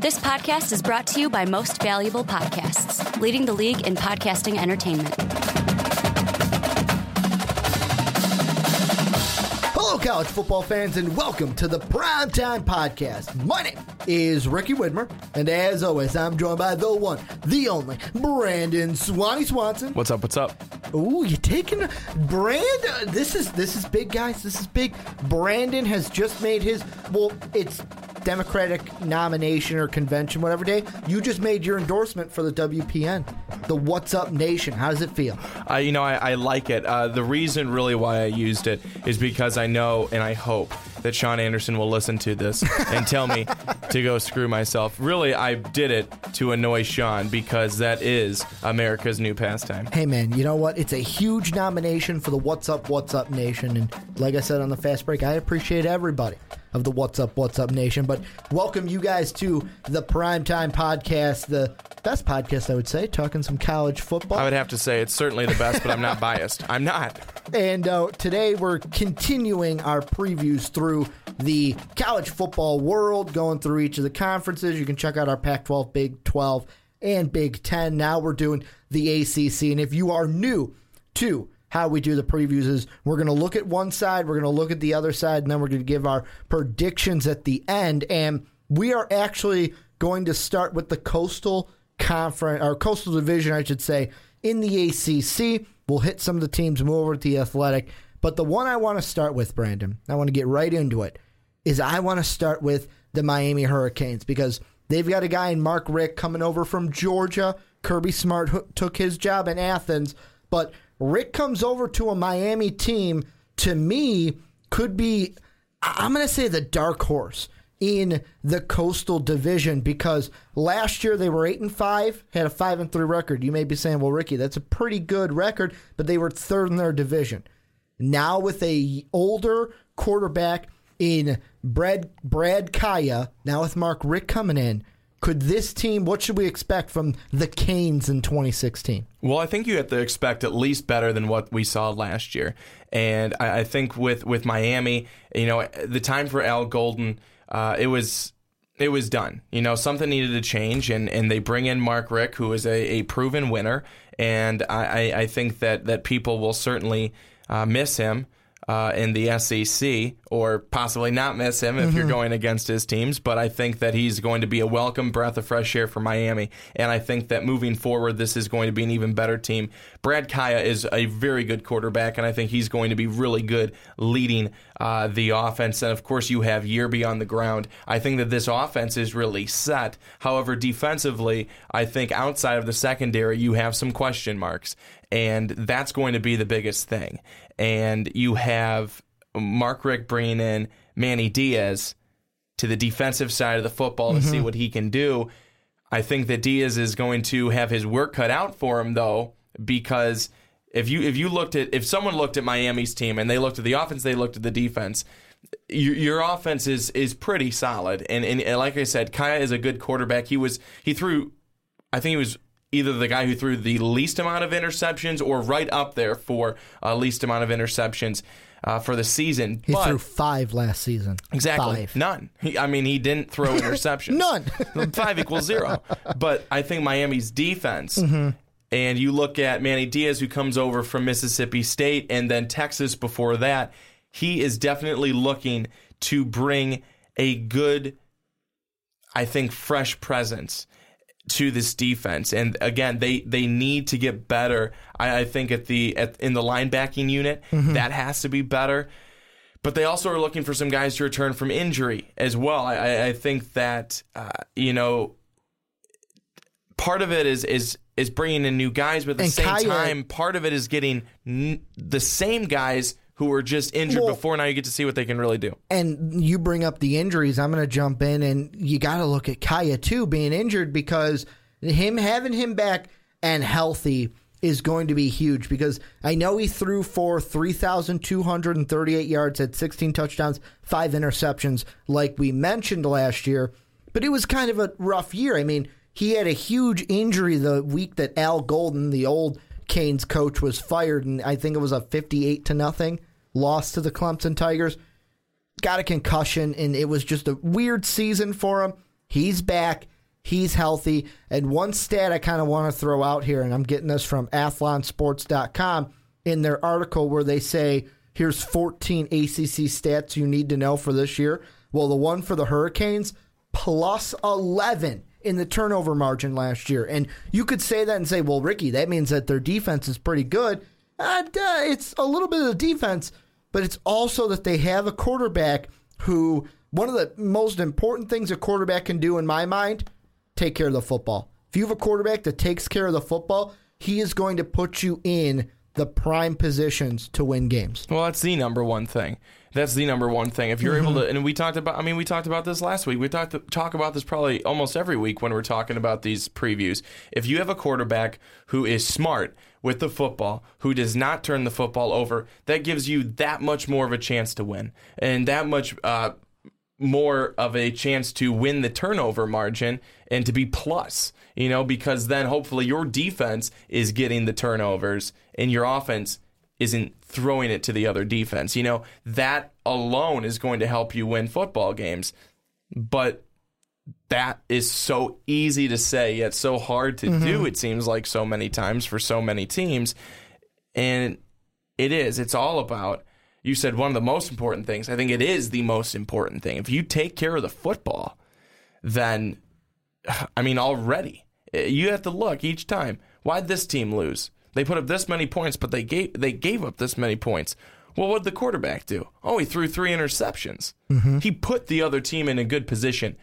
This podcast is brought to you by Most Valuable Podcasts, leading the league in podcasting entertainment. Hello, college football fans, and welcome to the Primetime Podcast. My name is Ricky Widmer, and as always, I'm joined by the one, the only, Brandon Swanee Swanson. What's up? What's up? Ooh, you taking a Brand? uh, This is this is big, guys. This is big. Brandon has just made his. Well, it's Democratic nomination or convention, whatever day. You just made your endorsement for the WPN, the What's Up Nation. How does it feel? I, you know, I, I like it. Uh, the reason, really, why I used it is because I know and I hope that Sean Anderson will listen to this and tell me to go screw myself. Really, I did it to annoy Sean because that is America's new pastime. Hey man, you know what? It's a huge nomination for the What's Up, What's Up Nation. And like I said on the fast break, I appreciate everybody of the What's Up, What's Up Nation. But welcome you guys to the Primetime Podcast, the best podcast, I would say, talking some college football. I would have to say it's certainly the best, but I'm not biased. I'm not. And uh, today we're continuing our previews through the college football world, going through each of the conferences. You can check out our Pac 12, Big 12, and Big 10. Now we're doing the ACC. And if you are new to how we do the previews, is we're going to look at one side, we're going to look at the other side, and then we're going to give our predictions at the end. And we are actually going to start with the Coastal Conference, or Coastal Division, I should say, in the ACC. We'll hit some of the teams, over to the Athletic. But the one I want to start with, Brandon, I want to get right into it, is I want to start with the Miami Hurricanes because they've got a guy in Mark Richt coming over from Georgia. Kirby Smart took his job in Athens, but Richt comes over to a Miami team. To me, could be I'm going to say the dark horse in the Coastal Division because last year they were eight and five, had a five and three record. You may be saying, "Well, Ricky, that's a pretty good record," but they were third in their division. Now with a older quarterback in Brad Brad Kaaya, now with Mark Richt coming in, could this team? What should we expect from the Canes in 2016? Well, I think you have to expect at least better than what we saw last year. And I, I think with, with Miami, you know, the time for Al Golden, uh, it was it was done. You know, something needed to change, and, and they bring in Mark Richt, who is a, a proven winner, and I, I, think that, that people will certainly uh, miss him. Uh, in the SEC, or possibly not miss him if you're going against his teams. But I think that he's going to be a welcome breath of fresh air for Miami. And I think that moving forward, this is going to be an even better team. Brad Kaaya is a very good quarterback, and I think he's going to be really good leading uh, the offense. And of course, you have Yearby on the ground. I think that this offense is really set. However, defensively, I think outside of the secondary, you have some question marks. And that's going to be the biggest thing. And you have Mark Richt bringing in Manny Diaz to the defensive side of the football to see mm-hmm. what he can do. I think that Diaz is going to have his work cut out for him though, because if you if you looked at if someone looked at Miami's team and they looked at the offense, they looked at the defense. Your, your offense is is pretty solid, and, and and like I said, Kaaya is a good quarterback. He was he threw, I think he was either the guy who threw the least amount of interceptions or right up there for uh, least amount of interceptions uh, for the season. He but threw five last season. Exactly. Five. None. He, I mean, he didn't throw interceptions. None. Five equals zero. But I think Miami's defense, Mm-hmm. and you look at Manny Diaz, who comes over from Mississippi State and then Texas before that, he is definitely looking to bring a good, I think, fresh presence to this defense. And again, they they need to get better. I, I think at the at, in the linebacking unit, that has to be better. But they also are looking for some guys to return from injury as well. I, I, think that uh, you know part of it is is is bringing in new guys, but at the And same time, part of it is getting n- the same guys who were just injured Well- before. Now you get to see what they can really do. and you bring up the injuries, I'm going to jump in, and you got to look at Kaaya too being injured because him having him back and healthy is going to be huge. Because I know he threw for 3,238 yards, had 16 touchdowns, five interceptions, like we mentioned last year. But it was kind of a rough year. I mean, he had a huge injury the week that Al Golden, the old Canes coach, was fired, and I think it was a 58 to nothing loss to the Clemson Tigers got a concussion, and it was just a weird season for him. He's back. He's healthy. And one stat I kind of want to throw out here, and I'm getting this from athlonsports.com in their article where they say, here's 14 ACC stats you need to know for this year. Well, the one for the Hurricanes, plus 11 in the turnover margin last year. And you could say that and say, well, Ricky, that means that their defense is pretty good. Uh, it's a little bit of the defense, but it's also that they have a quarterback who, one of the most important things a quarterback can do in my mind, take care of the football. If you have a quarterback that takes care of the football, he is going to put you in the prime positions to win games. Well, that's the number one thing. That's the number one thing. If you're mm-hmm. able to, and we talked about, I mean, we talked about this last week. We talked talk about this probably almost every week when we're talking about these previews. If you have a quarterback who is smart with the football, who does not turn the football over, that gives you that much more of a chance to win, and that much. Uh, more of a chance to win the turnover margin and to be plus, you know, because then hopefully your defense is getting the turnovers and your offense isn't throwing it to the other defense. You know, that alone is going to help you win football games. But that is so easy to say, yet so hard to mm-hmm. do, it seems like so many times for so many teams. And it is. It's all about, you said one of the most important things. I think it is the most important thing. If you take care of the football, then, I mean, already, you have to look each time. Why'd this team lose? They put up this many points, but they gave they gave up this many points. Well, what did the quarterback do? Oh, he threw three interceptions. Mm-hmm. He put the other team in a good position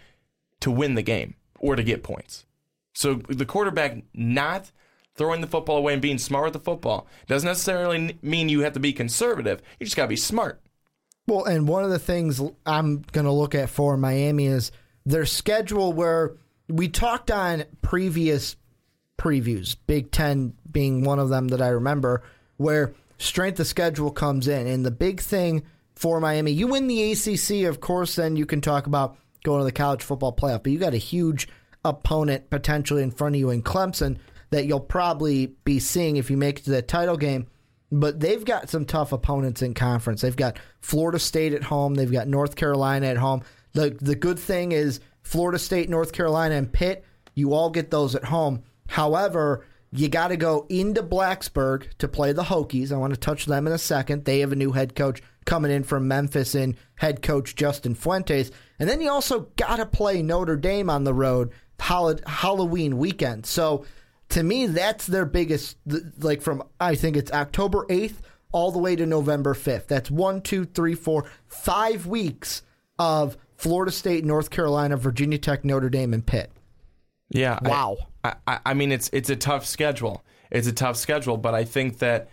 to win the game or to get points. So the quarterback not throwing the football away and being smart with the football doesn't necessarily mean you have to be conservative. You just got to be smart. Well, and one of the things I'm going to look at for Miami is their schedule where we talked on previous previews, Big Ten being one of them that I remember, where strength of schedule comes in. And the big thing for Miami, you win the ACC, of course, then you can talk about going to the college football playoff. But you got a huge opponent potentially in front of you in Clemson that you'll probably be seeing if you make it to the title game. But they've got some tough opponents in conference. They've got Florida State at home. They've got North Carolina at home. The the good thing is Florida State, North Carolina, and Pitt. You all get those at home. However, you got to go into Blacksburg to play the Hokies. I want to touch them in a second. They have a new head coach coming in from Memphis in head coach Justin Fuentes. And then you also got to play Notre Dame on the road Halloween weekend. So to me, that's their biggest, like from, I think it's October 8th all the way to November 5th. That's one, two, three, four, five weeks of Florida State, North Carolina, Virginia Tech, Notre Dame, and Pitt. Yeah. Wow. I, I, I mean, it's it's a tough schedule. It's a tough schedule, but I think that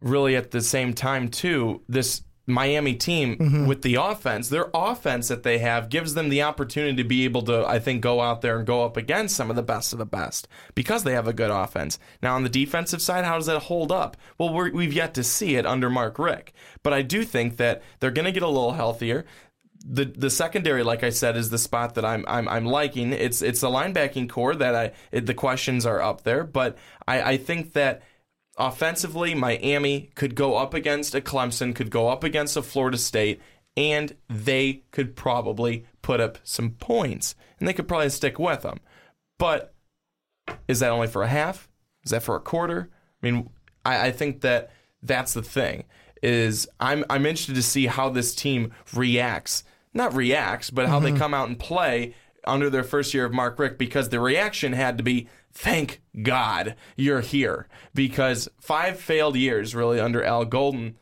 really at the same time too, this Miami team mm-hmm. with the offense, their offense that they have gives them the opportunity to be able to, I think, go out there and go up against some of the best of the best because they have a good offense. Now, on the defensive side, how does that hold up? Well, we have yet to see it under Mark Richt, but I do think that they're going to get a little healthier the the secondary, like I said, is the spot that I'm I'm, I'm liking. It's it's the linebacking core that I it, the questions are up there, but I, I think that offensively, Miami could go up against a Clemson, could go up against a Florida State, and they could probably put up some points, and they could probably stick with them. But is that only for a half? Is that for a quarter? I mean, I, I think that that's the thing is I'm I'm interested to see how this team reacts. Not reacts, but how mm-hmm. they come out and play under their first year of Mark Richt because the reaction had to be thank God you're here because five failed years really under Al Golden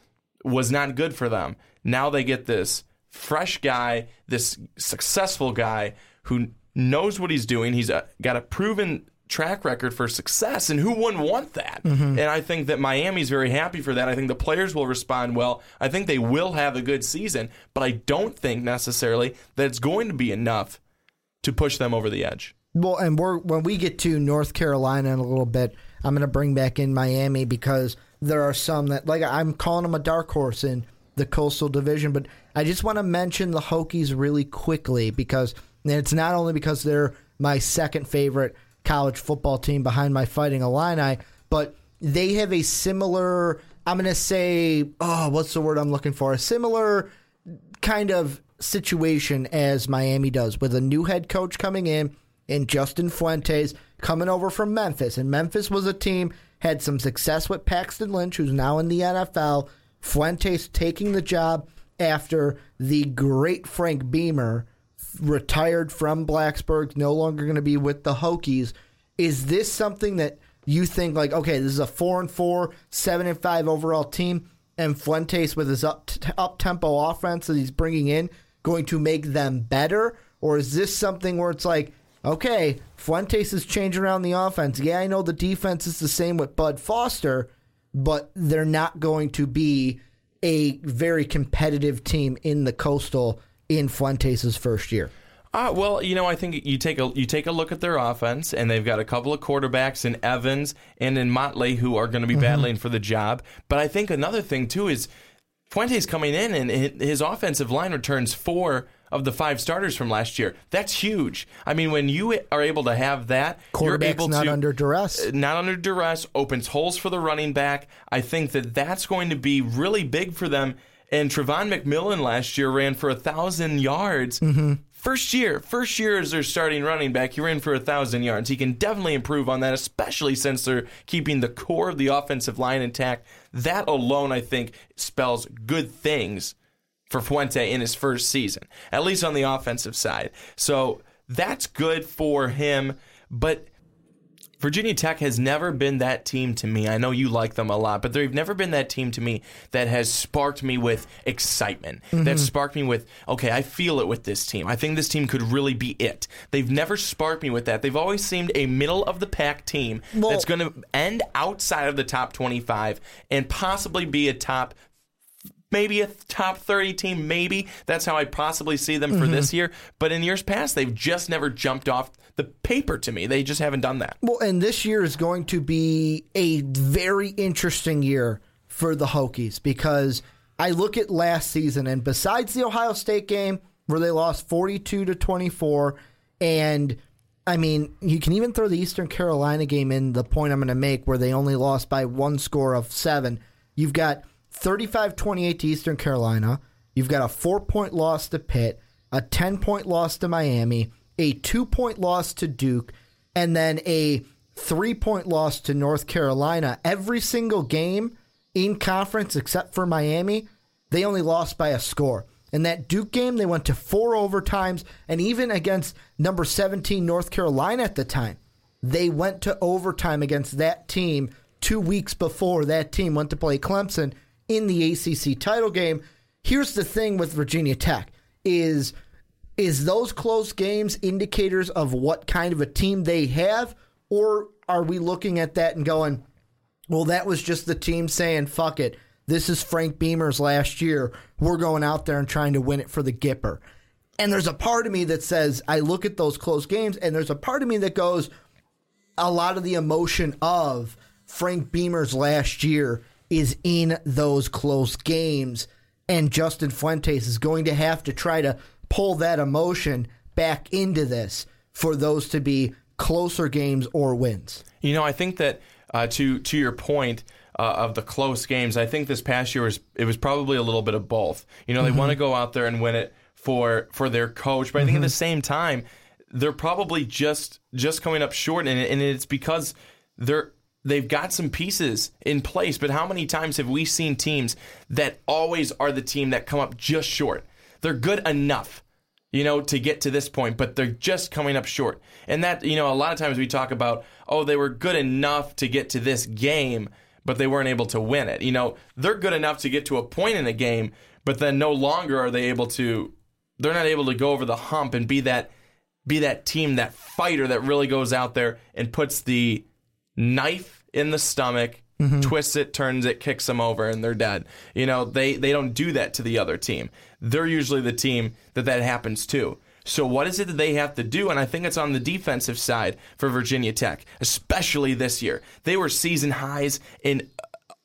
was not good for them. Now they get this fresh guy, this successful guy who knows what he's doing. He's a, got a proven track record for success, and who wouldn't want that? Mm-hmm. And I think that Miami's very happy for that. I think the players will respond well. I think they will have a good season, but I don't think necessarily that it's going to be enough to push them over the edge. Well, and we're when we get to North Carolina in a little bit, I'm going to bring back in Miami because there are some that like I'm calling them a dark horse in the Coastal Division, but I just want to mention the Hokies really quickly because it's not only because they're my second favorite college football team behind my Fighting Illini, but they have a similar, I'm going to say, oh, what's the word I'm looking for? A similar kind of situation as Miami does with a new head coach coming in and Justin Fuentes coming over from Memphis. And Memphis was a team had some success with Paxton Lynch, who's now in the NFL. Fuentes taking the job after the great Frank Beamer retired from Blacksburg, no longer going to be with the Hokies. Is this something that you think like, okay, this is a four and four, seven and five overall team, and Fuentes with his up up tempo offense that he's bringing in going to make them better, or is this something where it's like, okay, Fuentes is changing around the offense. Yeah, I know the defense is the same with Bud Foster, but they're not going to be a very competitive team in the Coastal in Fuentes' first year. Uh, well, you know, I think you take a you take a look at their offense, and they've got a couple of quarterbacks in Evans and in Motley who are going to be mm-hmm. battling for the job. But I think another thing too is Fuentes coming in, and his offensive line returns four of the five starters from last year. That's huge. I mean, when you are able to have that, you're able not to under duress, uh, not under duress, opens holes for the running back. I think that that's going to be really big for them. And Travon McMillan last year ran for a thousand yards. Mm-hmm. First year, first year as their starting running back, he ran for a thousand yards. He can definitely improve on that, especially since they're keeping the core of the offensive line intact. That alone, I think, spells good things for Fuente in his first season, at least on the offensive side. So that's good for him, but Virginia Tech has never been that team to me. I know you like them a lot, but they've never been that team to me that has sparked me with excitement. Mm-hmm. That sparked me with, okay, I feel it with this team. I think this team could really be it. They've never sparked me with that. They've always seemed a middle of the pack team well, that's going to end outside of the top 25 and possibly be a top maybe a top 30 team, maybe. That's how I possibly see them for mm-hmm. this year. But in years past, they've just never jumped off the paper to me. They just haven't done that. Well, and this year is going to be a very interesting year for the Hokies because I look at last season and besides the Ohio State game where they lost 42 to 24 and I mean, you can even throw the Eastern Carolina game in the point I'm going to make where they only lost by one score of 7. You've got 35 28 to Eastern Carolina. You've got a four point loss to Pitt, a 10 point loss to Miami, a two point loss to Duke, and then a three point loss to North Carolina. Every single game in conference except for Miami, they only lost by a score. In that Duke game, they went to four overtimes, and even against number 17 North Carolina at the time, they went to overtime against that team two weeks before that team went to play Clemson in the ACC title game. Here's the thing with Virginia Tech is is those close games indicators of what kind of a team they have or are we looking at that and going, well that was just the team saying fuck it. This is Frank Beamer's last year. We're going out there and trying to win it for the Gipper. And there's a part of me that says I look at those close games and there's a part of me that goes a lot of the emotion of Frank Beamer's last year is in those close games. And Justin Fuentes is going to have to try to pull that emotion back into this for those to be closer games or wins. You know, I think that uh, to to your point uh, of the close games, I think this past year was it was probably a little bit of both. You know, they mm-hmm. want to go out there and win it for for their coach, but I think mm-hmm. at the same time they're probably just just coming up short, and, and it's because they're they've got some pieces in place, but how many times have we seen teams that always are the team that come up just short? They're good enough, you know, to get to this point, but they're just coming up short. And that, you know, a lot of times we talk about, oh, they were good enough to get to this game, but they weren't able to win it. You know, they're good enough to get to a point in a game, but then no longer are they able to they're not able to go over the hump and be that be that team, that fighter that really goes out there and puts the knife in the stomach, mm-hmm. twists it, turns it, kicks them over, and they're dead. You know, they they don't do that to the other team. They're usually the team that that happens to. So what is it that they have to do? And I think it's on the defensive side for Virginia Tech, especially this year. They were season highs in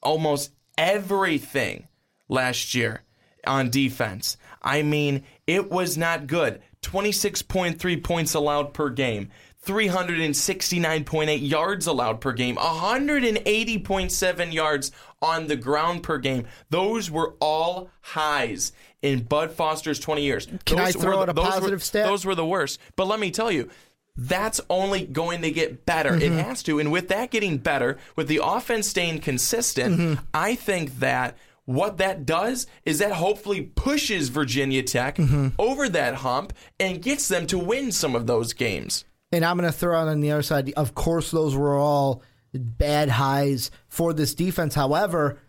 almost everything last year on defense. I mean, it was not good. 26.3 points allowed per game, 369.8 yards allowed per game, 180.7 yards on the ground per game. Those were all highs in Bud Foster's 20 years. Can I throw were out a those positive were, stat? Those were the worst. But let me tell you, that's only going to get better. It mm-hmm. has to. And with that getting better, with the offense staying consistent, mm-hmm. I think that what that does is that hopefully pushes Virginia Tech mm-hmm. over that hump and gets them to win some of those games. And I'm going to throw out on the other side. Of course, those were all bad highs for this defense. However,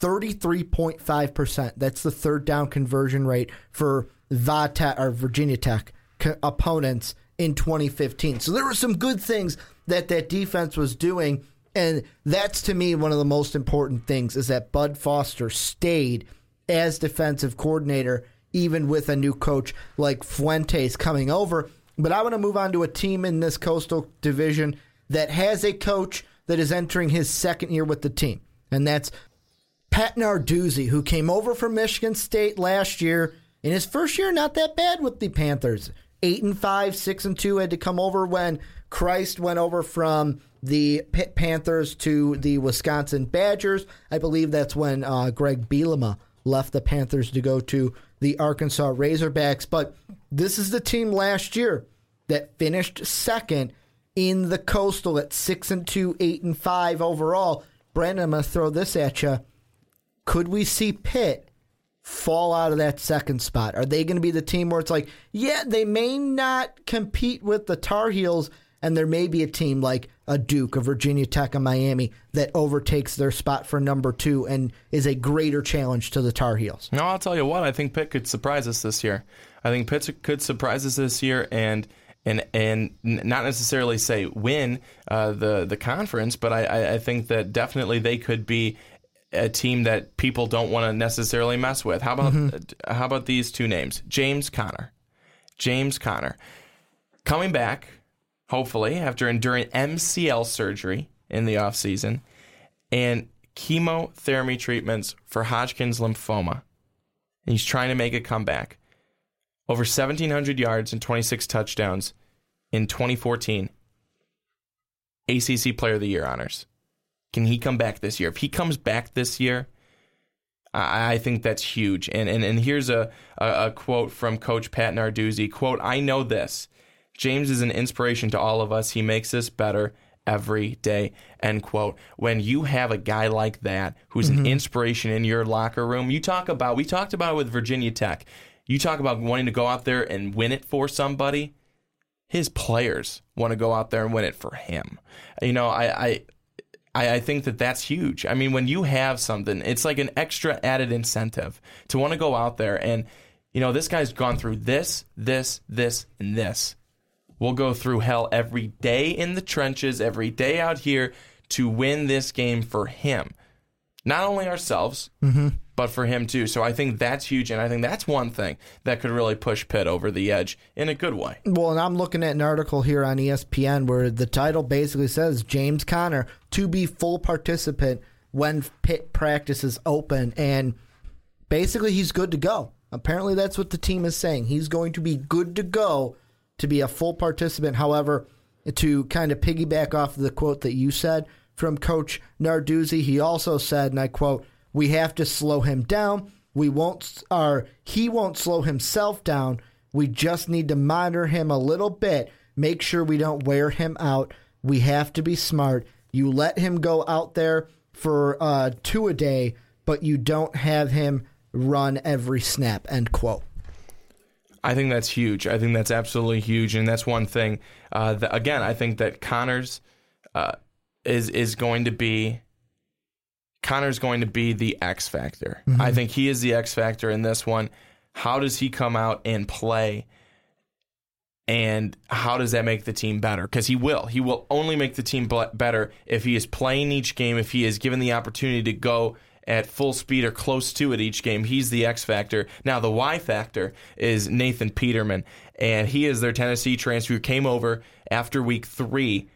33.5%. That's the third down conversion rate for Vata or Virginia Tech co- opponents in 2015. So there were some good things that that defense was doing. And that's to me one of the most important things is that Bud Foster stayed as defensive coordinator, even with a new coach like Fuentes coming over. But I want to move on to a team in this coastal division that has a coach that is entering his second year with the team, and that's Pat Narduzzi, who came over from Michigan State last year. In his first year, not that bad with the Panthers. Eight and five, six and two had to come over when Chryst went over from the Pitt Panthers to the Wisconsin Badgers. I believe that's when uh, Greg Bielema left the Panthers to go to the Arkansas Razorbacks. But this is the team last year that finished second in the Coastal at six and two, eight and five overall. Brandon, I'm going to throw this at you. Could we see Pitt fall out of that second spot? Are they going to be the team where it's like, yeah, they may not compete with the Tar Heels, and there may be a team like a Duke, a Virginia Tech, a Miami that overtakes their spot for number two and is a greater challenge to the Tar Heels? No, I'll tell you what. I think Pitt could surprise us this year. I think Pitt could surprise us this year, and and and not necessarily say win uh, the the conference, but I- I, think that definitely they could be a team that people don't want to necessarily mess with. How about how about these two names? James Conner, James Conner, coming back hopefully after enduring MCL surgery in the offseason and chemotherapy treatments for Hodgkin's lymphoma. And he's trying to make a comeback. Over 1,700 yards and 26 touchdowns in 2014. ACC Player of the Year honors. Can he come back this year? If he comes back this year, I I think that's huge. And and, and here's a, a, a quote from Coach Pat Narduzzi. Quote, I know this. James is an inspiration to all of us. He makes us better every day. End quote. When you have a guy like that who's an mm-hmm. inspiration in your locker room, you talk about we talked about it with Virginia Tech. You talk about wanting to go out there and win it for somebody. His players want to go out there and win it for him. You know, I, I I, think that that's huge. I mean, when you have something, it's like an extra added incentive to want to go out there and, you know, this guy's gone through this, this, this, and this. We'll go through hell every day in the trenches, every day out here to win this game for him. Not only ourselves, mm-hmm. But for him too. So I think that's huge. And I think that's one thing that could really push Pitt over the edge in a good way. Well, and I'm looking at an article here on ESPN where the title basically says James Conner to be full participant when Pitt practices open, and basically he's good to go. Apparently, that's what the team is saying. He's going to be good to go to be a full participant. However, to kind of piggyback off the quote that you said from Coach Narduzzi, he also said, and I quote, "We have to slow him down. We won't, or he won't slow himself down. We just need to monitor him a little bit, make sure we don't wear him out. We have to be smart. You let him go out there for uh, two a day, but you don't have him run every snap." End quote. I think that's huge. I think that's absolutely huge, and that's one thing. Uh, that, again, I think that Conners uh, is is going to be Conner's going to be the X factor. Mm-hmm. I think he is the X factor in this one. How does he come out and play? And how does that make the team better? Because he will. He will only make the team better if he is playing each game, if he is given the opportunity to go at full speed or close to it each game. He's the X factor. Now, the Y factor is Nathan Peterman, and he is their Tennessee transfer who came over after week three.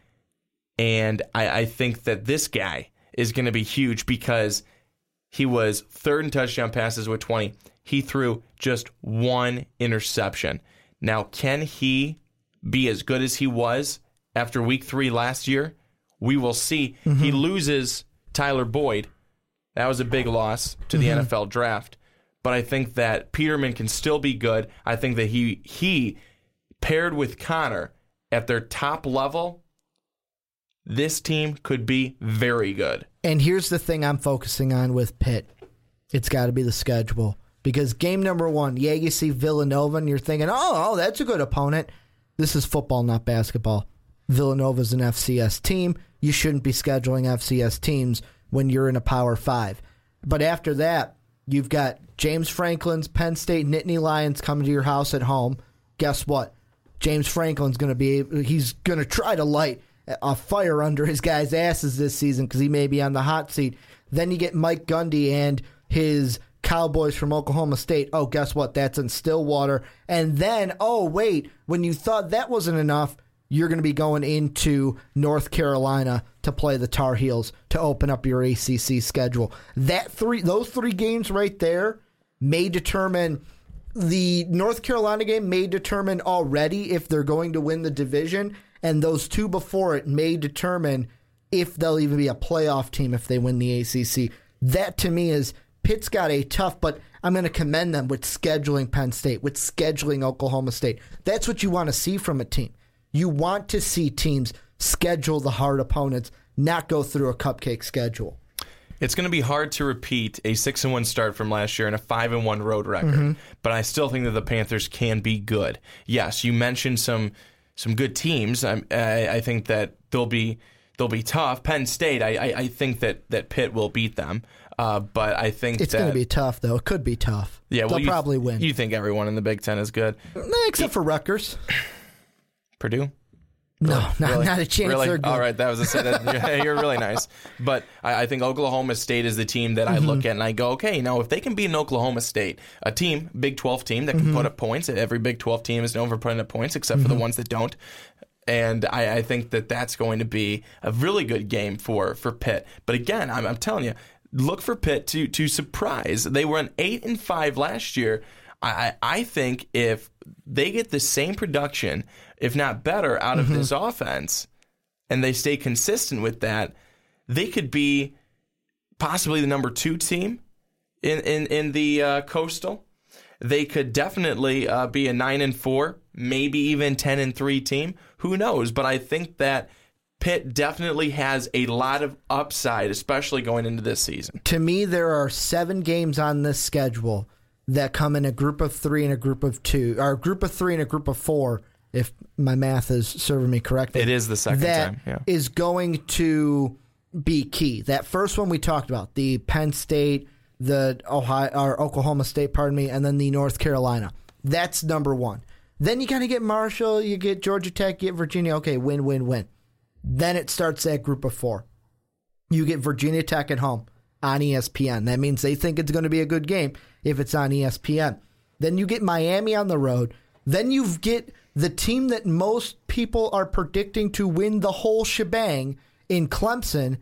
And I, I think that this guy is going to be huge because he was third in touchdown passes with 20. He threw just one interception. Now, can he be as good as he was after week three last year? We will see. Mm-hmm. He loses Tyler Boyd. That was a big loss to the mm-hmm. NFL draft. but I think that Peterman can still be good. I think that he he paired with Conner at their top level, this team could be very good. And here's the thing I'm focusing on with Pitt. It's got to be the schedule. Because game number one, yeah, you see Villanova and you're thinking, oh, oh, that's a good opponent. This is football, not basketball. Villanova's an FCS team. You shouldn't be scheduling FCS teams when you're in a Power Five. But after that, you've got James Franklin's Penn State Nittany Lions coming to your house at home. Guess what? James Franklin's going to be he's going to try to light a fire under his guys' asses this season because he may be on the hot seat. Then you get Mike Gundy and his Cowboys from Oklahoma State. Oh, guess what? That's in Stillwater. And then, oh, wait, when you thought that wasn't enough, you're going to be going into North Carolina to play the Tar Heels to open up your ACC schedule. That three, those three games right there may determine the North Carolina game may determine already if they're going to win the division, and those two before it may determine if they'll even be a playoff team if they win the ACC. That to me is Pitt's got a tough, but I'm going to commend them with scheduling Penn State, with scheduling Oklahoma State. That's what you want to see from a team. You want to see teams schedule the hard opponents, not go through a cupcake schedule. It's going to be hard to repeat a six and one start from last year and a five and one road record, mm-hmm. but I still think that the Panthers can be good. Yes, you mentioned some some good teams. I, I, think that they'll be they'll be tough. Penn State, I, I, I think that that Pitt will beat them. Uh, but I think it's going to be tough, though. It could be tough. Yeah, well, they'll probably win. You think everyone in the Big Ten is good, except for Rutgers. Purdue? No, not, really? not a chance. Really? All right, that was a that, you're really nice, but I, I, think Oklahoma State is the team that I mm-hmm. look at and I go, okay, now if they can beat an Oklahoma State, a team, Big Twelve team that can mm-hmm. put up points. Every Big Twelve team is known for putting up points, except mm-hmm. for the mm-hmm. ones that don't. And I, I, think that that's going to be a really good game for for Pitt. But again, I'm, I'm telling you, look for Pitt to to surprise. They were an eight and five last year. I, I think if they get the same production, if not better, out of mm-hmm. this offense, and they stay consistent with that, they could be possibly the number two team in in in the uh, coastal. They could definitely uh, be a nine and four, maybe even ten and three team. Who knows? But I think that Pitt definitely has a lot of upside, especially going into this season. To me, there are seven games on this schedule that come in a group of three and a group of two, or a group of three and a group of four, if my math is serving me correctly. It is the second that time. Yeah. is going to be key. That first one we talked about, the Penn State, the Ohio or Oklahoma State, pardon me, and then the North Carolina. That's number one. Then you kind of get Marshall, you get Georgia Tech, you get Virginia. Okay, win, win, win. Then it starts that group of four. You get Virginia Tech at home on ESPN. That means they think it's going to be a good game if it's on ESPN. Then you get Miami on the road. Then you get the team that most people are predicting to win the whole shebang in Clemson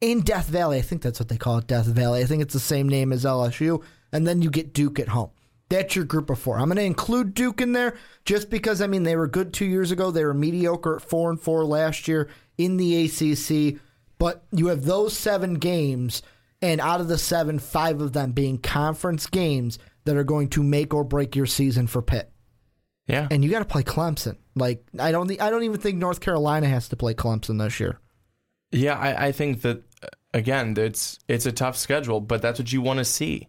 in Death Valley. I think that's what they call it, Death Valley. I think it's the same name as LSU. And then you get Duke at home. That's your group of four. I'm going to include Duke in there just because I mean they were good two years ago. They were mediocre at four and four last year in the ACC. But you have those seven games and out of the seven, five of them being conference games that are going to make or break your season for Pitt. Yeah, and you got to play Clemson. Like I don't, I don't even think North Carolina has to play Clemson this year. Yeah, I, I think that again, it's it's a tough schedule, but that's what you want to see.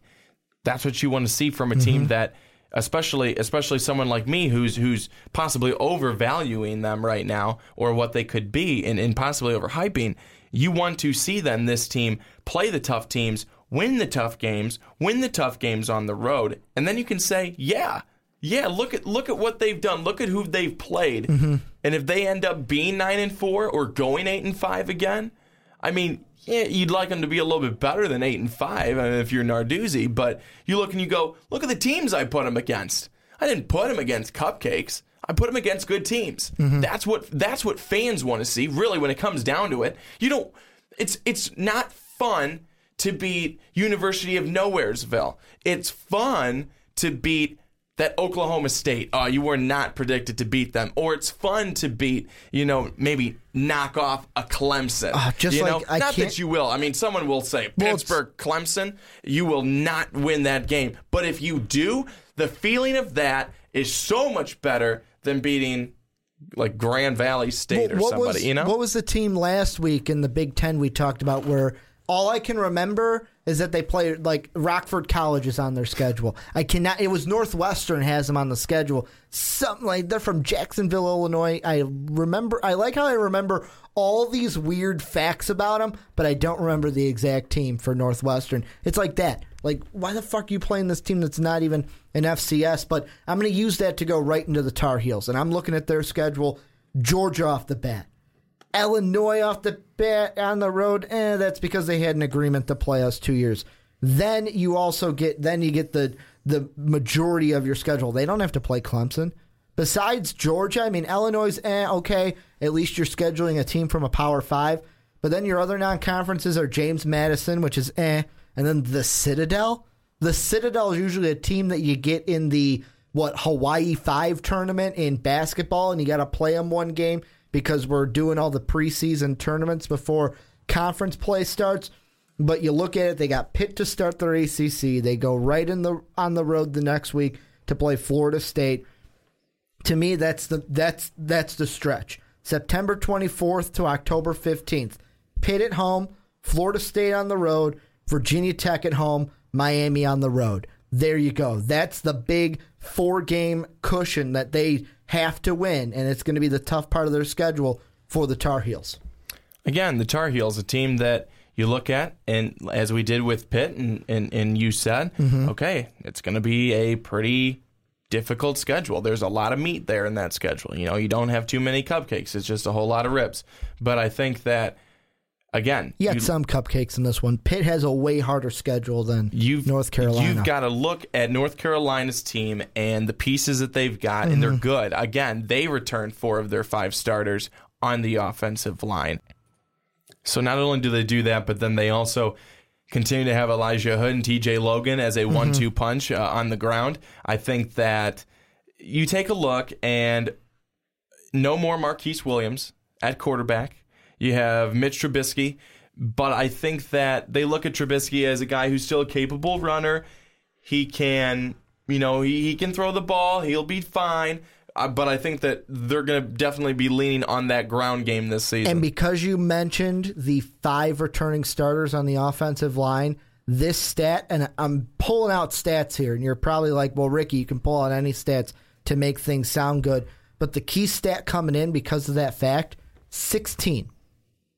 That's what you want to see from a team mm-hmm. that, especially especially someone like me, who's who's possibly overvaluing them right now, or what they could be, and, and possibly overhyping. You want to see then this team play the tough teams, win the tough games, win the tough games on the road, and then you can say, yeah, yeah, look at look at what they've done. Look at who they've played. Mm-hmm. And if they end up being 9 and 4 or going 8 and 5 again, I mean, yeah, you'd like them to be a little bit better than 8 and 5 I mean, if you're Narduzzi, but you look and you go, look at the teams I put them against. I didn't put them against cupcakes. I put them against good teams. Mm-hmm. That's what that's what fans want to see. Really, when it comes down to it, you don't. It's it's not fun to beat University of Nowheresville. It's fun to beat that Oklahoma State, uh, you were not predicted to beat them, or it's fun to beat, you know, maybe knock off a Clemson. Uh, just you like know, I not can't- that you will. I mean, someone will say Well, it's- Pittsburgh, Clemson, you will not win that game. But if you do, the feeling of that is so much better than beating like Grand Valley State or somebody. was, you know, What was the team last week in the Big Ten we talked about where all I can remember is that they played like Rockford College is on their schedule. I cannot. It was Northwestern has them on the schedule. Something like they're from Jacksonville, Illinois. I remember. I like how I remember all these weird facts about them, but I don't remember the exact team for Northwestern. It's like that. Like, why the fuck are you playing this team that's not even an FCS? But I'm going to use that to go right into the Tar Heels, and I'm looking at their schedule. Georgia off the bat. Illinois off the bat on the road. Eh, that's because they had an agreement to play us two years. Then you also get then you get the the majority of your schedule. They don't have to play Clemson. Besides Georgia, I mean Illinois, eh, okay. At least you're scheduling a team from a Power Five. But then your other non conferences are James Madison, which is eh, and then the Citadel. The Citadel is usually a team that you get in the what Hawaii Five tournament in basketball, and you got to play them one game because we're doing all the preseason tournaments before conference play starts. But you look at it, they got Pitt to start their ACC. They go right in the on the road the next week to play Florida State. To me, that's the that's that's the stretch. September 24th to October 15th. Pitt at home, Florida State on the road, Virginia Tech at home, Miami on the road. There you go. That's the big four game cushion that they have to win, and it's going to be the tough part of their schedule for the Tar Heels. again, the Tar Heels, a team that you look at, and as we did with Pitt, and, and, and you said, Mm-hmm. okay, it's going to be a pretty difficult schedule. There's a lot of meat there in that schedule. You know, you don't have too many cupcakes, it's just a whole lot of ribs. But I think that, again, You got some cupcakes in this one. Pitt has a way harder schedule than You've, North Carolina. You've got to look at North Carolina's team and the pieces that they've got, and Mm-hmm. they're good. Again, they return four of their five starters on the offensive line. So not only do they do that, but then they also continue to have Elijah Hood and TJ Logan as a one two punch uh, on the ground. I think that you take a look and no more Marquise Williams at quarterback. You have Mitch Trubisky, but I think that they look at Trubisky as a guy who's still a capable runner. He can, you know, he, he can throw the ball. He'll be fine. Uh, but I think that they're going to definitely be leaning on that ground game this season. And because you mentioned the five returning starters on the offensive line, this stat, and I'm pulling out stats here, and you're probably like, well, Ricky, you can pull out any stats to make things sound good. But the key stat coming in because of that fact 16.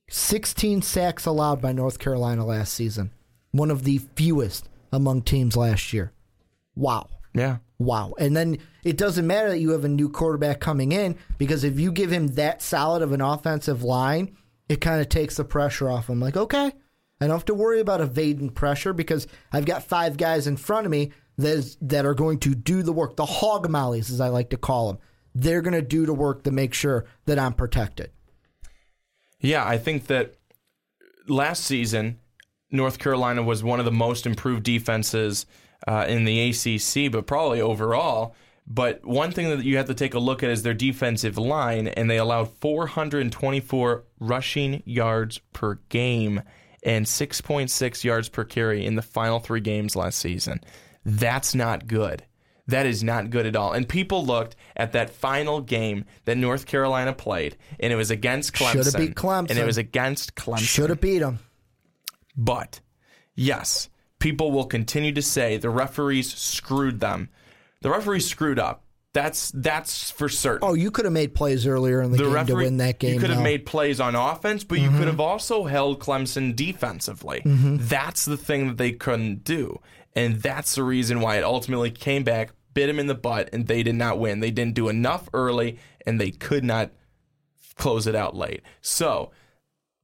16 sacks allowed by North Carolina last season. One of the fewest among teams last year. Wow. yeah. Wow. And then it doesn't matter that you have a new quarterback coming in because if you give him that solid of an offensive line, it kind of takes the pressure off him. Like, okay, I don't have to worry about evading pressure because I've got five guys in front of me that, is, that are going to do the work. The hog mollies, as I like to call them. They're going to do the work to make sure that I'm protected. Yeah, I think that last season, North Carolina was one of the most improved defenses uh, in the ACC, but probably overall. But one thing that you have to take a look at is their defensive line, and they allowed 424 rushing yards per game and 6.6 yards per carry in the final three games last season. That's not good. That is not good at all. And people looked at that final game that North Carolina played, and it was against Clemson. Shoulda beat Clemson. And it was against Clemson. Should have beat them. But yes, people will continue to say the referees screwed them. The referees screwed up. That's that's for certain. Oh, you could have made plays earlier in the, the game referee, to win that game. You could have made plays on offense, but you mm-hmm. could have also held Clemson defensively. Mm-hmm. That's the thing that they couldn't do. And that's the reason why it ultimately came back, bit him in the butt, and they did not win. They didn't do enough early, and they could not close it out late. So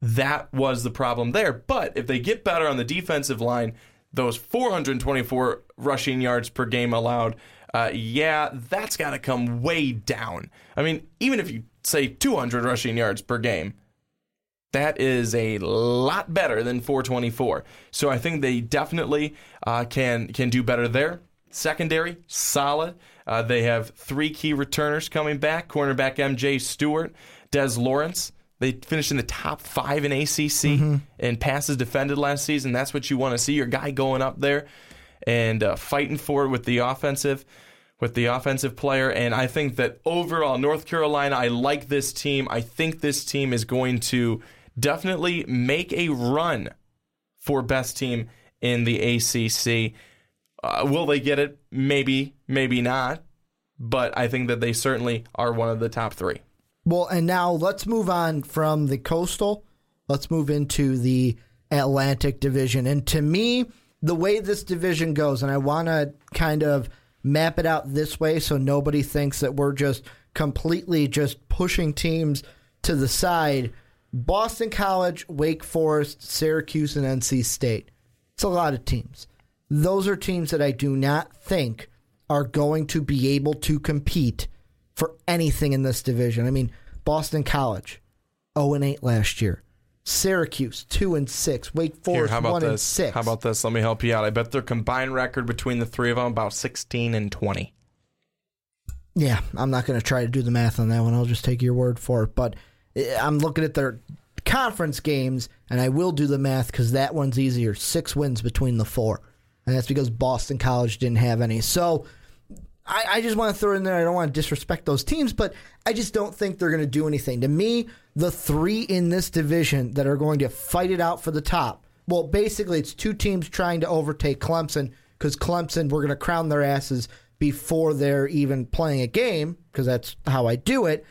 that was the problem there. But if they get better on the defensive line, those 424 rushing yards per game allowed, uh, yeah, that's got to come way down. I mean, even if you say 200 rushing yards per game, that is a lot better than 424. So I think they definitely uh, can can do better there. secondary, solid. Uh, they have three key returners coming back cornerback MJ Stewart, Des Lawrence. They finished in the top five in ACC mm-hmm. and passes defended last season. That's what you want to see. Your guy going up there and uh, fighting for it with the offensive with the offensive player. And I think that overall, North Carolina, I like this team. I think this team is going to definitely make a run for best team in the ACC. Uh, will they get it? Maybe, maybe not. But I think that they certainly are one of the top three. Well, and now let's move on from the coastal. Let's move into the Atlantic division. And to me, the way this division goes, and I want to kind of map it out this way so nobody thinks that we're just completely just pushing teams to the side. Boston College, Wake Forest, Syracuse, and NC State. It's a lot of teams. Those are teams that I do not think are going to be able to compete for anything in this division. I mean, Boston College, 0 and 8 last year. Syracuse two and six, Wake Forest Here, one this? and six. How about this? Let me help you out. I bet their combined record between the three of them about sixteen and twenty. Yeah, I'm not going to try to do the math on that one. I'll just take your word for it. But I'm looking at their conference games, and I will do the math because that one's easier. Six wins between the four, and that's because Boston College didn't have any. So I, I just want to throw in there. I don't want to disrespect those teams, but I just don't think they're going to do anything. To me, the three in this division that are going to fight it out for the top. Well, basically, it's two teams trying to overtake Clemson because Clemson, we're going to crown their asses before they're even playing a game because that's how I do it.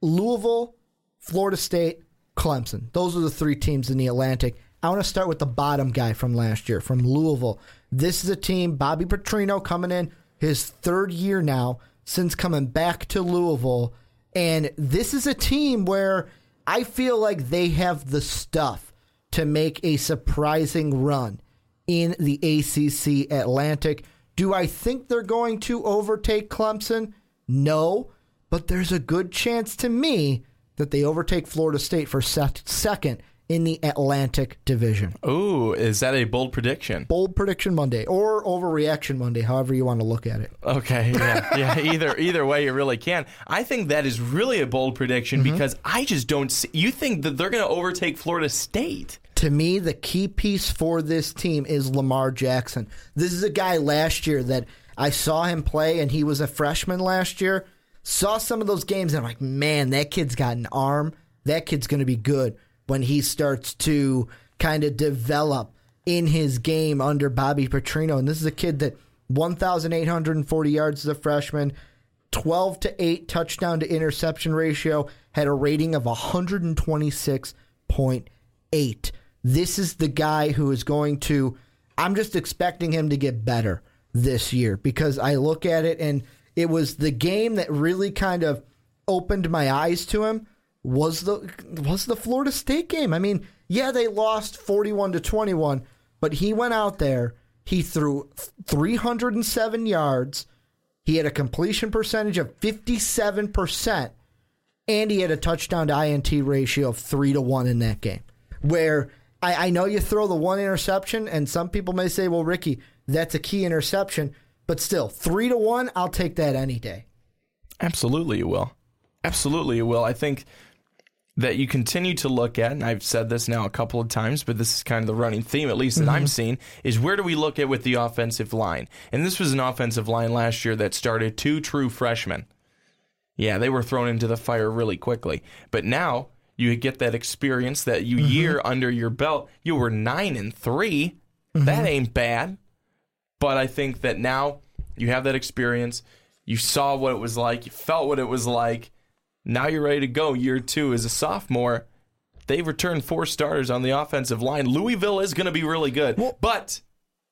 Louisville, Florida State, Clemson. Those are the three teams in the Atlantic. I want to start with the bottom guy from last year, from Louisville. This is a team, Bobby Petrino coming in his third year now since coming back to Louisville. And this is a team where I feel like they have the stuff to make a surprising run in the ACC Atlantic. Do I think they're going to overtake Clemson? No, but there's a good chance to me that they overtake Florida State for second in the Atlantic Division. Ooh, is that a bold prediction? Bold prediction Monday or overreaction Monday, however you want to look at it. Okay, yeah, yeah. Either either way, you really can. I think that is really a bold prediction mm-hmm. because I just don't. see You think that they're going to overtake Florida State? To me, the key piece for this team is Lamar Jackson. This is a guy last year that I saw him play, and he was a freshman last year. Saw some of those games, and I'm like, man, that kid's got an arm. That kid's going to be good when he starts to kind of develop in his game under Bobby Petrino. And this is a kid that 1,840 yards as a freshman, 12 to 8 touchdown to interception ratio, had a rating of 126.8. This is the guy who is going to, I'm just expecting him to get better this year because I look at it and it was the game that really kind of opened my eyes to him was the was the Florida State game. I mean, yeah, they lost 41 to 21, but he went out there, he threw 307 yards, he had a completion percentage of 57%, and he had a touchdown to INT ratio of 3 to 1 in that game. Where I, I know you throw the one interception, and some people may say, well, Ricky, that's a key interception, but still, 3 to 1, I'll take that any day. Absolutely, you will. Absolutely, you will. I think that you continue to look at, and I've said this now a couple of times, but this is kind of the running theme, at least that mm-hmm. I'm seeing, is where do we look at with the offensive line? And this was an offensive line last year that started two true freshmen. Yeah, they were thrown into the fire really quickly. But now you get that experience that you mm-hmm. year under your belt. You were nine and 3 mm-hmm. That ain't bad. But I think that now you have that experience. You saw what it was like. You felt what it was like now you're ready to go. Year two as a sophomore. They've returned four starters on the offensive line. Louisville is going to be really good, well, but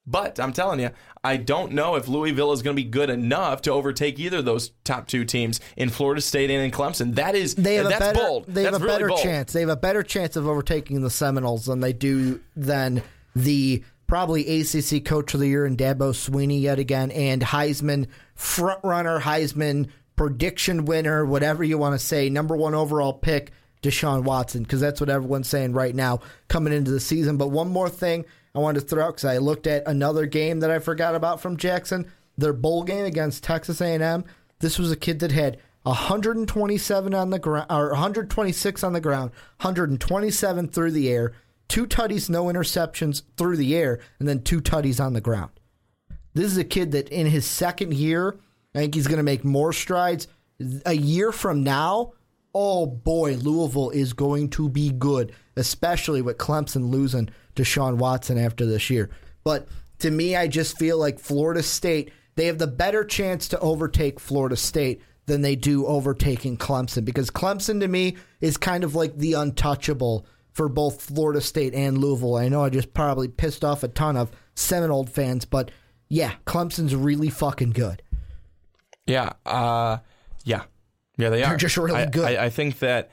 but I'm telling you, I don't know if Louisville is going to be good enough to overtake either of those top two teams in Florida State and in Clemson. That is they have that's a better, bold. They that's have a really better bold. chance. They have a better chance of overtaking the Seminoles than they do than the probably ACC Coach of the Year and Dabo Sweeney yet again, and Heisman front runner Heisman prediction winner, whatever you want to say, number one overall pick, Deshaun Watson, because that's what everyone's saying right now coming into the season. But one more thing I wanted to throw out because I looked at another game that I forgot about from Jackson. their bowl game against Texas A&M, this was a kid that had 127 on the ground or 126 on the ground, 127 through the air, two tutties, no interceptions through the air, and then two tutties on the ground. This is a kid that in his second year, I think he's going to make more strides. A year from now, oh boy, Louisville is going to be good, especially with Clemson losing Deshaun Watson after this year. But to me, I just feel like Florida State, they have the better chance to overtake Florida State than they do overtaking Clemson because Clemson to me is kind of like the untouchable for both Florida State and Louisville. I know I just probably pissed off a ton of Seminole fans, but yeah, Clemson's really fucking good. Yeah, uh, yeah, yeah. They are They're just really I, good. I, I think that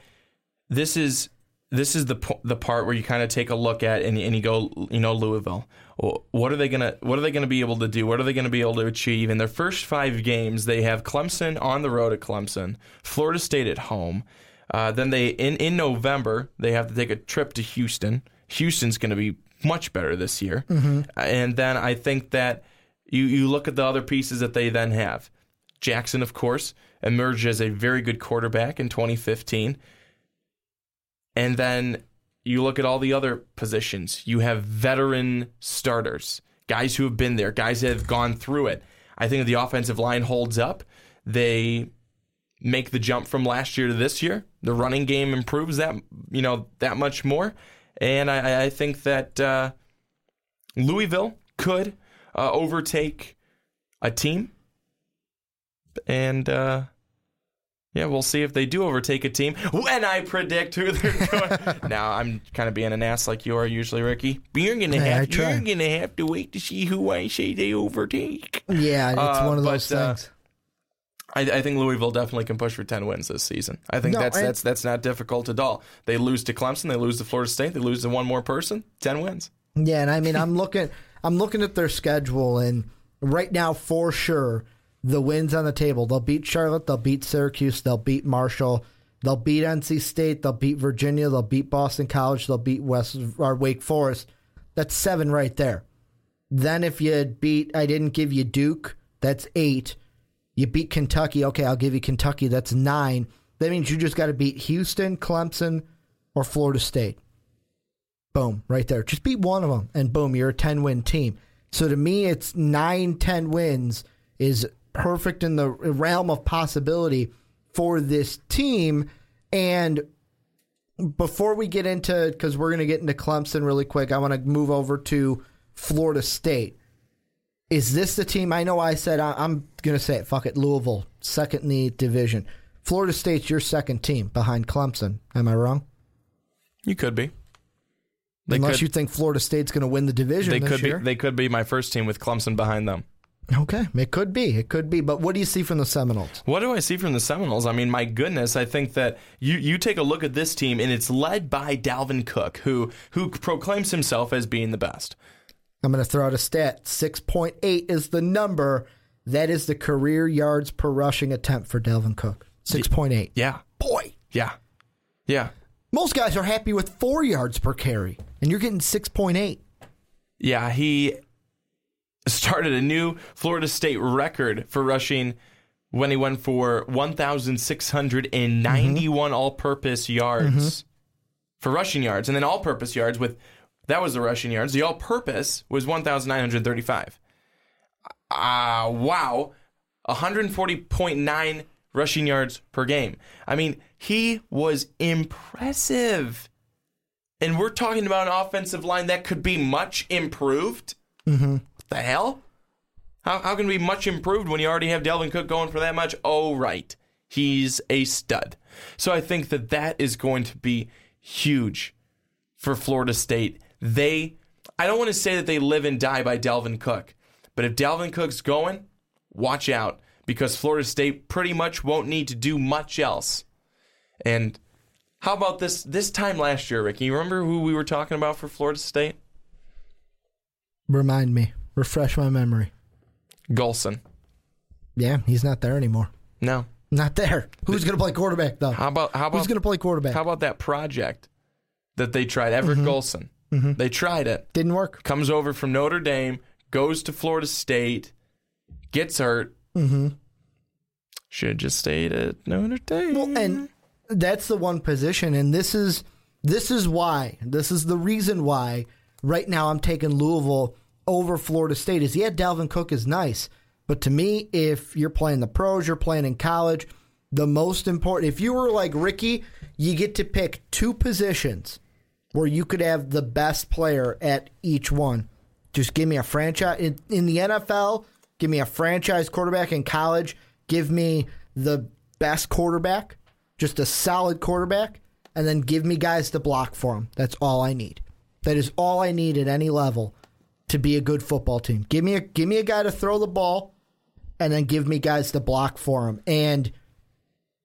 this is this is the the part where you kind of take a look at and, and you go, you know, Louisville. What are they gonna What are they gonna be able to do? What are they gonna be able to achieve in their first five games? They have Clemson on the road at Clemson, Florida State at home. Uh, then they in in November they have to take a trip to Houston. Houston's going to be much better this year, and then I think that you you look at the other pieces that they then have. Jackson, of course, emerged as a very good quarterback in 2015. And then you look at all the other positions. You have veteran starters, guys who have been there, guys that have gone through it. I think the offensive line holds up. They make the jump from last year to this year. The running game improves that you know that much more, and I, I think that uh, Louisville could uh, overtake a team, and uh, yeah, we'll see if they do overtake a team when I predict who they're going. now I'm kind of being an ass like you are usually, Ricky. But you're gonna Hey, have you're gonna have to wait to see who I say they overtake. Yeah, it's Uh, one of those but, uh, things. I, I think Louisville definitely can push for ten wins this season. I think No, that's and- that's that's not difficult at all. They lose to Clemson, they lose to Florida State, they lose to one more person, ten wins. Yeah, and I mean, I'm looking, I'm looking at their schedule, and right now, for sure, the wins on the table. They'll beat Charlotte, they'll beat Syracuse, they'll beat Marshall, they'll beat NC State, they'll beat Virginia, they'll beat Boston College, they'll beat West or Wake Forest. That's seven right there. Then if you beat, I didn't give you Duke. That's eight. You beat Kentucky. Okay, I'll give you Kentucky. That's nine. That means you just got to beat Houston, Clemson, or Florida State. Boom, right there. Just beat one of them, and boom, you're a 10 win team. So to me, it's nine, 10 wins is perfect in the realm of possibility for this team. And before we get into, because we're going to get into Clemson really quick, I want to move over to Florida State. Is this the team? I know I said I, I'm going to say it. Fuck it. Louisville, second in the division. Florida State's your second team behind Clemson. Am I wrong? You could be. They Unless could, you think Florida State's going to win the division they could year. be they could be my first team with Clemson behind them. Okay, it could be. It could be. But what do you see from the Seminoles? What do I see from the Seminoles? I mean, my goodness, I think that you, you take a look at this team and it's led by Dalvin Cook, who who proclaims himself as being the best. I'm going to throw out a stat. 6.8 is the number. That is the career yards per rushing attempt for Dalvin Cook. 6.8. Yeah. Boy, Yeah. Yeah. most guys are happy with four yards per carry, and you're getting 6.8. Yeah, he started a new Florida State record for rushing when he went for 1,691 mm-hmm. all purpose yards mm-hmm. for rushing yards, and then all purpose yards with that was the rushing yards. The all purpose was 1,935. Ah, wow. 140.9 rushing yards per game. I mean, he was impressive. And we're talking about an offensive line that could be much improved. Mm-hmm. What the hell? How, how can it be much improved when you already have Dalvin Cook going for that much? Oh, right. He's a stud. So I think that that is going to be huge for Florida State. They, I don't want to say that they live and die by Dalvin Cook, but if Dalvin Cook's going, watch out because Florida State pretty much won't need to do much else. And how about this this time last year, Ricky? You remember who we were talking about for Florida State? Remind me. Refresh my memory. Golson. Yeah, he's not there anymore. No. Not there. Who's going to play quarterback, though? How about how about Who's going to play quarterback? how about that project that they tried? Everett mm-hmm. Golson. They tried it. Didn't work. Comes over from Notre Dame, goes to Florida State, gets hurt. Mm-hmm. Should have just stayed at Notre Dame. Well, and that's the one position, and this is this is why this is the reason why right now I'm taking Louisville over Florida State. Is yeah, Dalvin Cook is nice, but to me, if you're playing the pros, you're playing in college. The most important, if you were like Ricky, you get to pick two positions where you could have the best player at each one. Just give me a franchise in, in the NFL. Give me a franchise quarterback in college. Give me the best quarterback, just a solid quarterback, and then give me guys to block for him. That's all I need. That is all I need at any level to be a good football team. Give me a give me a guy to throw the ball, and then give me guys to block for him. And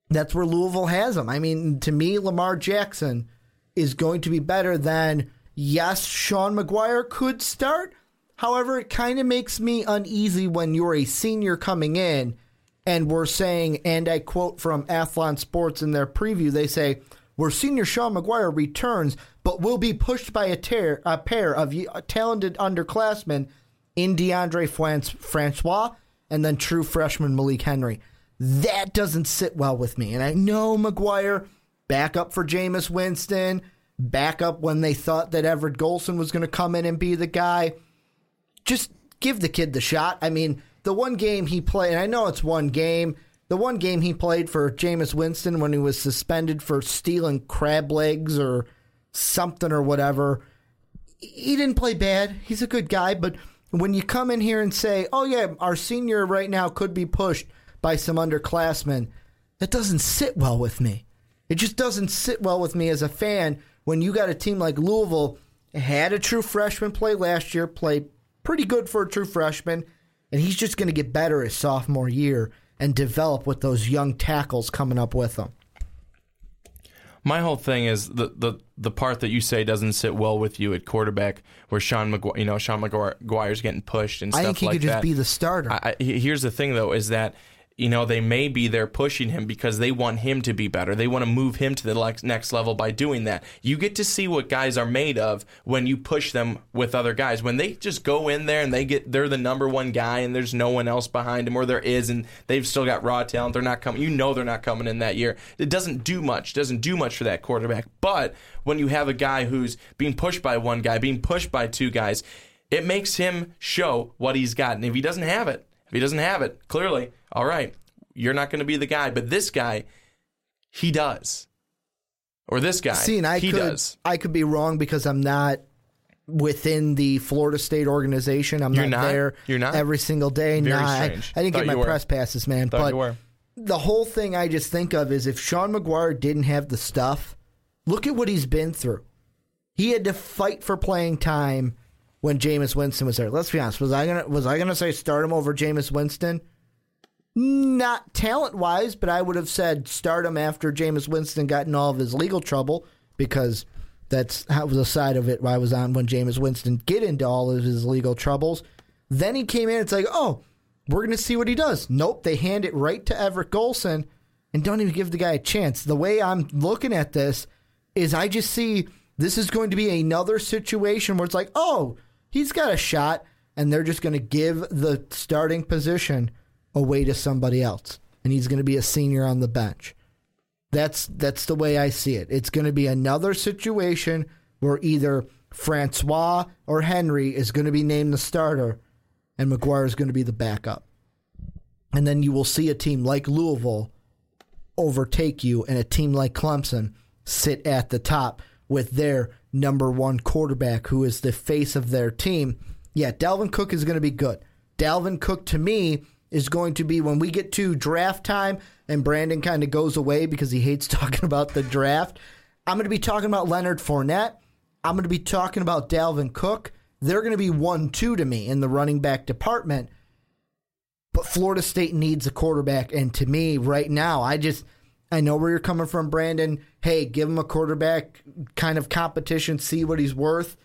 that's where Louisville has them. I mean, to me, Lamar Jackson is going to be better than yes, Sean Maguire could start. However, it kind of makes me uneasy when you're a senior coming in and we're saying, and I quote from Athlon Sports in their preview, they say, where senior Sean Maguire returns, but will be pushed by a, a pair of uh, talented underclassmen in Deondre Francois and then true freshman Malik Henry. That doesn't sit well with me. And I know Maguire, back up for Jameis Winston, back up when they thought that Everett Golson was going to come in and be the guy. Just give the kid the shot. I mean, the one game he played, and I know it's one game, the one game he played for Jameis Winston when he was suspended for stealing crab legs or something or whatever, he didn't play bad. He's a good guy, but when you come in here and say, oh, yeah, our senior right now could be pushed by some underclassmen, that doesn't sit well with me. It just doesn't sit well with me as a fan when you got a team like Louisville had a true freshman play last year, play pretty good for a true freshman, and he's just going to get better his sophomore year and develop with those young tackles coming up with him. My whole thing is the, the the part that you say doesn't sit well with you at quarterback, where Sean Maguire, you know, Sean Maguire's getting pushed and stuff I think he like could just be the starter. I, I, here's the thing, though, is that you know, they may be there pushing him because they want him to be better. They want to move him to the next level by doing that. You get to see what guys are made of when you push them with other guys. When they just go in there and they get they're the number one guy and there's no one else behind him, or there is and they've still got raw talent. They're not coming. You know they're not coming in that year. It doesn't do much. Doesn't do much for that quarterback. But when you have a guy who's being pushed by one guy, being pushed by two guys, it makes him show what he's got. And if he doesn't have it, if he doesn't have it, clearly, all right, you're not going to be the guy. But this guy, he does. Or this guy, See, and I he could, does. I could be wrong because I'm not within the Florida State organization. I'm not, not? there You're not? every single day. Very Nah, I-. I, didn't Thought get my were. press passes, man. Thought but you were. the whole thing I just think of is if Sean Maguire didn't have the stuff, look at what he's been through. He had to fight for playing time when Jameis Winston was there. Let's be honest. Was I gonna was I gonna say start him over Jameis Winston? Not talent wise, but I would have said start him after Jameis Winston got in all of his legal trouble because that's how the side of it I was on when Jameis Winston get into all of his legal troubles. Then he came in. It's like, oh, we're to see what he does. Nope, they hand it right to Everett Golson and don't even give the guy a chance. The way I'm looking at this is I just see this is going to be another situation where it's like, oh, he's got a shot, and they're just going to give the starting position away to somebody else, and he's going to be a senior on the bench. That's that's the way I see it. It's going to be another situation where either Francois or Henry is going to be named the starter, and Maguire is going to be the backup. And then you will see a team like Louisville overtake you, and a team like Clemson sit at the top with their number one quarterback, who is the face of their team. Yeah, Dalvin Cook is going to be good. Dalvin Cook, to me, is going to be when we get to draft time and Brandon kind of goes away because he hates talking about the draft. I'm going to be talking about Leonard Fournette. I'm going to be talking about Dalvin Cook. They're going to be 1 2 to me in the running back department. But Florida State needs a quarterback. And to me, right now, I just, I know where you're coming from, Brandon. Hey, give him a quarterback kind of competition, see what he's worth.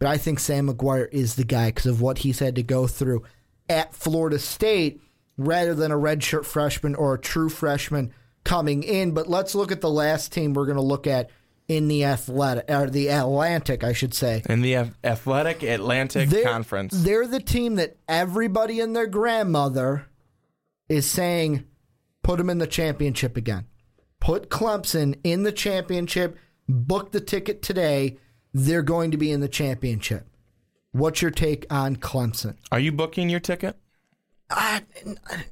But I think Sam Maguire is the guy because of what he's had to go through at Florida State rather than a redshirt freshman or a true freshman coming in. But let's look at the last team we're going to look at in the athletic or the Atlantic, I should say. In the Athletic Atlantic They're- Conference. They're the team that everybody and their grandmother is saying, put them in the championship again. Put Clemson in the championship. Book the ticket today. They're going to be in the championship. What's your take on Clemson? Are you booking your ticket?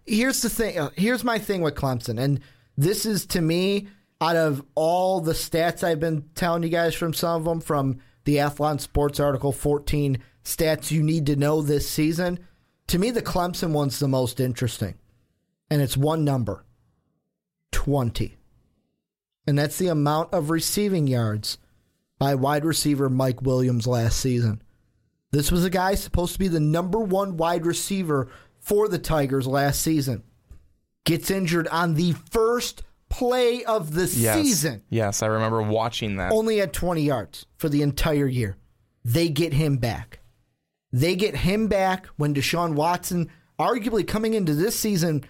here's the thing. uh, Here's my thing with Clemson, and this is to me out of all the stats I've been telling you guys from some of them from the Athlon Sports article, 14 stats you need to know this season. To me, the Clemson one's the most interesting, and it's one number, 20, and that's the amount of receiving yards by wide receiver Mike Williams last season. This was a guy supposed to be the number one wide receiver for the Tigers last season. Gets injured on the first play of the Yes. season. Yes, I remember watching that. Only had 20 yards for the entire year. They get him back. They get him back when Deshaun Watson, arguably coming into this season,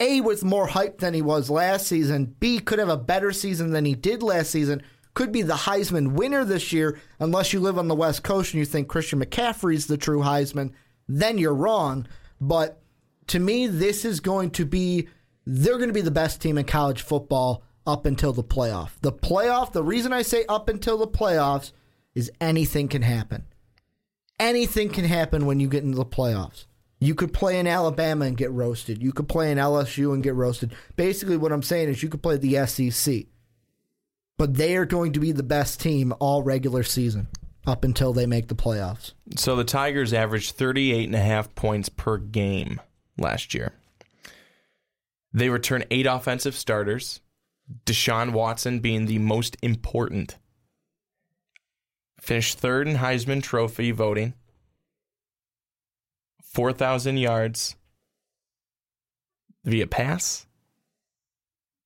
A, with more hype than he was last season, B, could have a better season than he did last season, could be the Heisman winner this year, unless you live on the West Coast and you think Christian McCaffrey's the true Heisman, then you're wrong. But to me, this is going to be, they're going to be the best team in college football up until the playoff. The playoff, the reason I say up until the playoffs is anything can happen. Anything can happen when you get into the playoffs. You could play in Alabama and get roasted. You could play in LSU and get roasted. Basically, what I'm saying is you could play the SEC. But they are going to be the best team all regular season up until they make the playoffs. So the Tigers averaged 38 and a half points per game last year. They return eight offensive starters, Deshaun Watson being the most important. Finished third in Heisman Trophy voting. 4,000 yards via pass,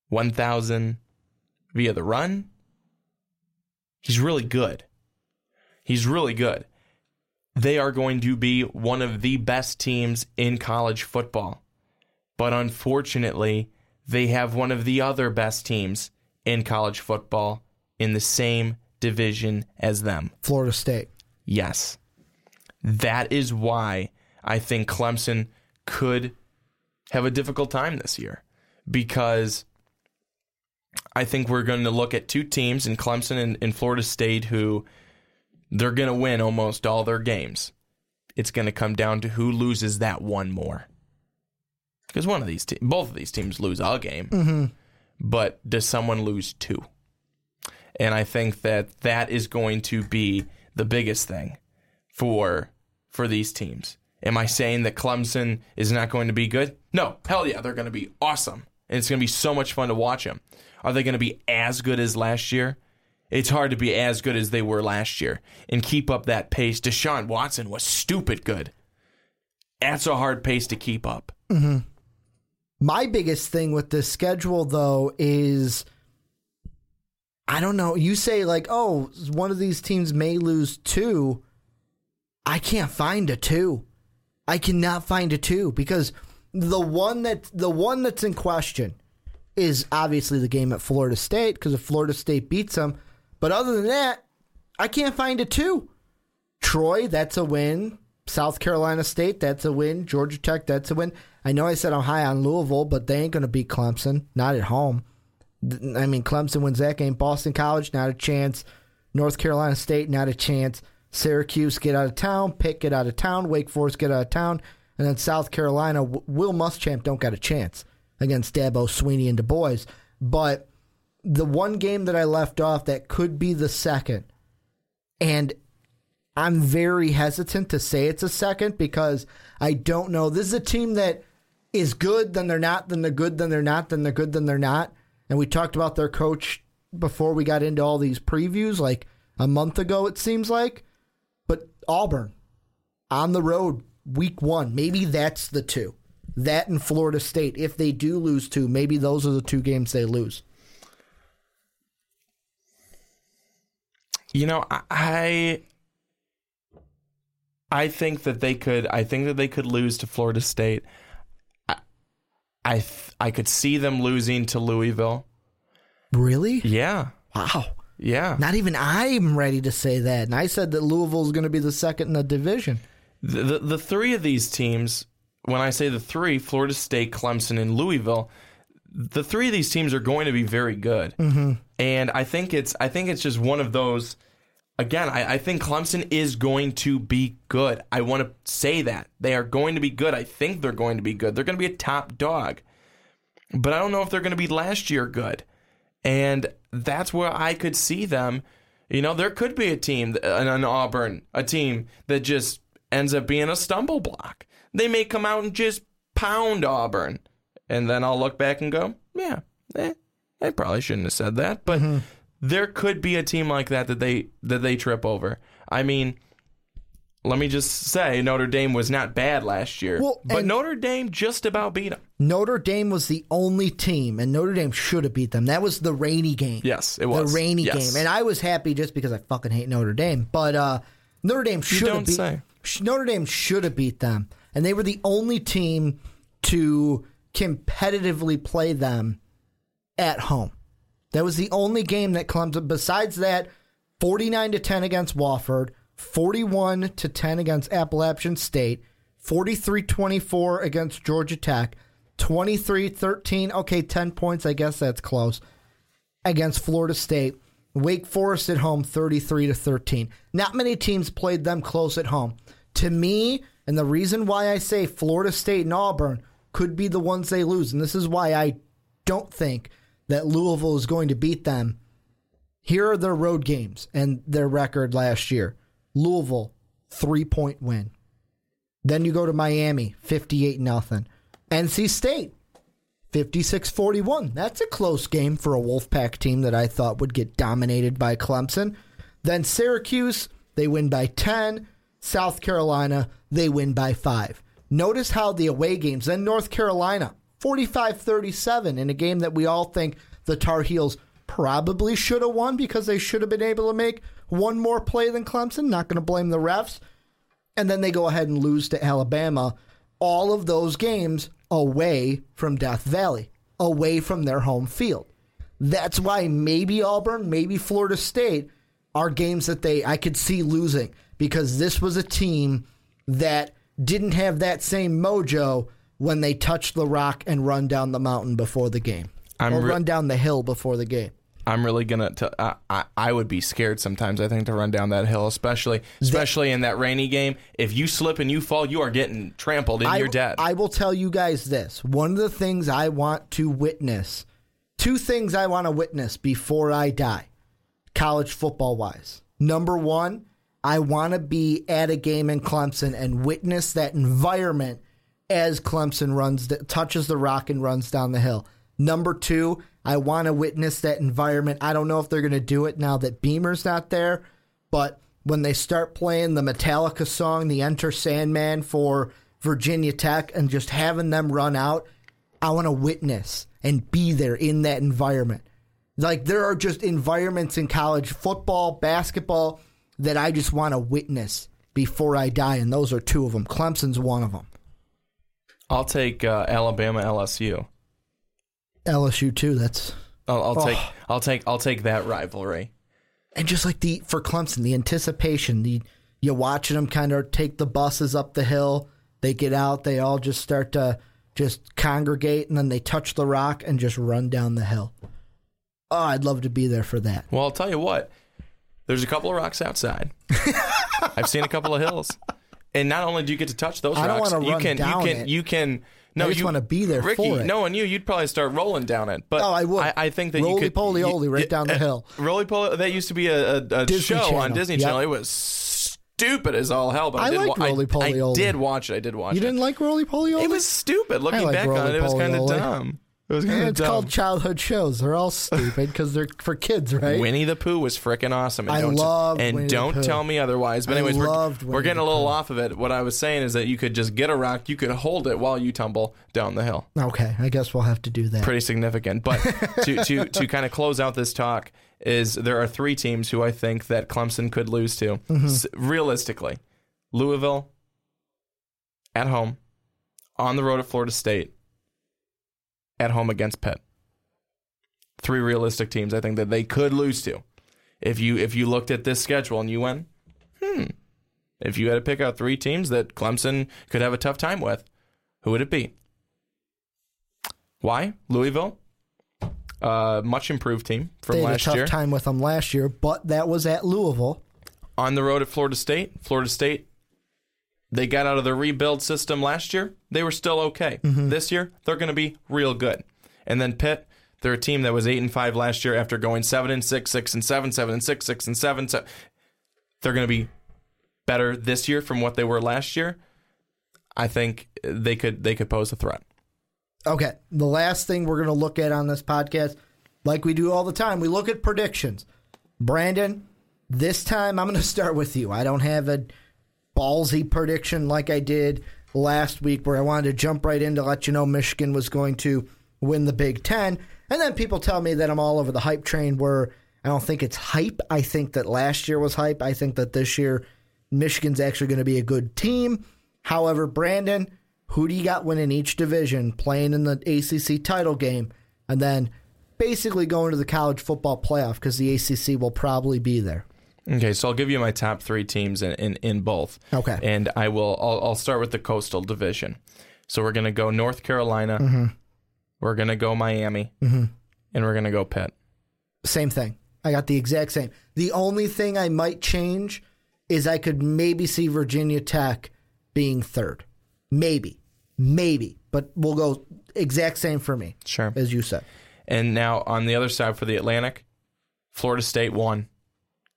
1,000 via the run. He's really good. He's really good. They are going to be one of the best teams in college football. But unfortunately, they have one of the other best teams in college football in the same division as them. Florida State. Yes. That is why I think Clemson could have a difficult time this year because I think we're going to look at two teams in Clemson and, and Florida State who they're going to win almost all their games. It's going to come down to who loses that one more. Because one of these te- both of these teams lose a game, mm-hmm. but does someone lose two? And I think that that is going to be the biggest thing for for these teams. Am I saying that Clemson is not going to be good? No, hell yeah, they're going to be awesome, and it's going to be so much fun to watch them. Are they going to be as good as last year? It's hard to be as good as they were last year and keep up that pace. Deshaun Watson was stupid good. That's a hard pace to keep up. Mm-hmm. My biggest thing with this schedule, though, is I don't know. You say, like, oh, one of these teams may lose two. I can't find a two. I cannot find a two because the one that the one that's in question is obviously the game at Florida State because if Florida State beats them, but other than that, I can't find a two. Troy, that's a win. South Carolina State, that's a win. Georgia Tech, that's a win. I know I said I'm high on Louisville, but they ain't going to beat Clemson. Not at home. I mean, Clemson wins that game. Boston College, not a chance. North Carolina State, not a chance. Syracuse, get out of town. Pitt, get out of town. Wake Forest, get out of town. And then South Carolina, Will Muschamp don't got a chance against Dabo Sweeney and Du Bois. But the one game that I left off that could be the second, and I'm very hesitant to say it's a second because I don't know. This is a team that is good, then they're not, then they're good, then they're not, then they're good, then they're not. And we talked about their coach before we got into all these previews, like a month ago, it seems like. But Auburn on the road, week one, maybe that's the two. That and Florida State. If they do lose two, maybe those are the two games they lose. You know, I- I think that they could I think that they could lose to Florida State. I I, th- I could see them losing to Louisville. Really? Yeah. Wow. Yeah. Not even I'm ready to say that. And I said that Louisville is going to be the second in the division. The, the the three of these teams, when I say the three, Florida State, Clemson, and Louisville, the three of these teams are going to be very good. Mm-hmm. And I think it's I think it's just one of those. Again, I, I think Clemson is going to be good. I want to say that they are going to be good. I think they're going to be good. They're going to be a top dog, but I don't know if they're going to be last year good. And that's where I could see them. You know, there could be a team, an, an Auburn, a team that just ends up being a stumble block. They may come out and just pound Auburn. And then I'll look back and go, yeah, eh, I probably shouldn't have said that. But there could be a team like that that they that they trip over. I mean, let me just say Notre Dame was not bad last year. Well, but Notre Dame just about beat them. Notre Dame was the only team, and Notre Dame should have beat them. That was the rainy game. Yes, it was. The rainy Yes. game. And I was happy just because I fucking hate Notre Dame. But uh, Notre Dame should have beat say. Notre Dame should have beat them. And they were the only team to competitively play them at home. That was the only game that Clemson besides that 49 to 10 against Wofford, 41 to 10 against Appalachian State, 43-24 against Georgia Tech, 23-13, okay, 10 points, I guess that's close. Against Florida State, Wake Forest at home 33 to 13. Not many teams played them close at home. To me, and the reason why I say Florida State and Auburn could be the ones they lose, and this is why I don't think that Louisville is going to beat them. Here are their road games and their record last year. Louisville, three point win. Then you go to Miami, 58 nothing. NC State, 56 41. That's a close game for a Wolfpack team that I thought would get dominated by Clemson. Then Syracuse, they win by 10. South Carolina, they win by 5. Notice how the away games, then North Carolina, 45 37 in a game that we all think the Tar Heels probably should have won because they should have been able to make one more play than Clemson. Not going to blame the refs and then they go ahead and lose to Alabama. All of those games away from Death Valley, away from their home field. That's why maybe Auburn, maybe Florida State are games that they I could see losing because this was a team that didn't have that same mojo when they touched the rock and run down the mountain before the game. I'm or re- run down the hill before the game. I'm really gonna. T- I, I I would be scared sometimes. I think to run down that hill, especially especially in that rainy game. If you slip and you fall, you are getting trampled and I, you're dead. I will tell you guys this. One of the things I want to witness, two things I want to witness before I die, college football wise. Number one, I want to be at a game in Clemson and witness that environment as Clemson runs, touches the rock and runs down the hill. Number two, I want to witness that environment. I don't know if they're going to do it now that Beamer's not there, but when they start playing the Metallica song, the Enter Sandman for Virginia Tech, and just having them run out, I want to witness and be there in that environment. Like there are just environments in college football, basketball that I just want to witness before I die, and those are two of them. Clemson's one of them. I'll take uh, Alabama LSU. LSU too. That's I'll, I'll take Oh. I'll take I'll take that rivalry. and just like the for Clemson, the anticipation, the you watching them kind of take the buses up the hill. They get out, they all just start to just congregate, and then they touch the rock and just run down the hill. Oh, I'd love to be there for that. Well, I'll tell you what. There's a couple of rocks outside. I've seen a couple of hills, and not only do you get to touch those I rocks, you run can down you can it. you can. No, just you wanna be there Ricky. for it. No, and you, you'd probably start rolling down it. But Oh, I would. I, I think that you Roly could poly you- oly right down the eh, hill. Roly poly. That used to be a, a, a show on Disney Yep. Channel. It was stupid as all hell. But I, I did liked wa- Roly Poly I, I did watch it. I did watch it. You it. didn't like Rolie Polie Olie? It was stupid. Looking back on it, it was kind of dumb. It was kind of it's dumb. called childhood shows. They're all stupid because they're for kids, right? Winnie the Pooh was freaking awesome. And I don't, loved and Winnie the don't Pooh. tell me otherwise. But I anyways, we're, loved we're Winnie getting the a little Pooh. off of it. What I was saying is that you could just get a rock, you could hold it while you tumble down the hill. Okay, I guess we'll have to do that. Pretty significant. But to to to kind of close out this talk is there are three teams who I think that Clemson could lose to. Mm-hmm. S- realistically, Louisville at home, on the road at Florida State, at home against Pitt. Three realistic teams I think that they could lose to. If you if you looked at this schedule and you went, hmm, if you had to pick out three teams that Clemson could have a tough time with, who would it be? Why Louisville? Uh, much improved team from They had a last tough year. time with them last year, but that was at Louisville. On the road at Florida State. Florida State. They got out of the rebuild system last year. They were still okay. Mm-hmm. This year, they're going to be real good. And then Pitt, they're a team that was eight and five last year after going seven and six, six and seven, seven and six, six and seven. So they're going to be better this year from what they were last year. I think they could they could pose a threat. Okay. The last thing we're going to look at on this podcast, like we do all the time, we look at predictions. Brandon, this time I'm going to start with you. I don't have a ballsy prediction like I did last week where I wanted to jump right in to let you know Michigan was going to win the Big Ten. And then people tell me that I'm all over the hype train where I don't think it's hype. I think that last year was hype. I think that this year Michigan's actually going to be a good team. However, Brandon, who do you got winning each division, playing in the ACC title game, and then basically going to the college football playoff because the ACC will probably be there? Okay, so I'll give you my top three teams in, in, in both. Okay. And I will I'll, I'll start with the coastal division. So we're gonna go North Carolina, mm-hmm. we're gonna go Miami, mm-hmm. and we're gonna go Pitt. Same thing. I got the exact same. The only thing I might change is I could maybe see Virginia Tech being third. Maybe. Maybe. But we'll go exact same for me, Sure. as you said. And now on the other side for the Atlantic, Florida State one,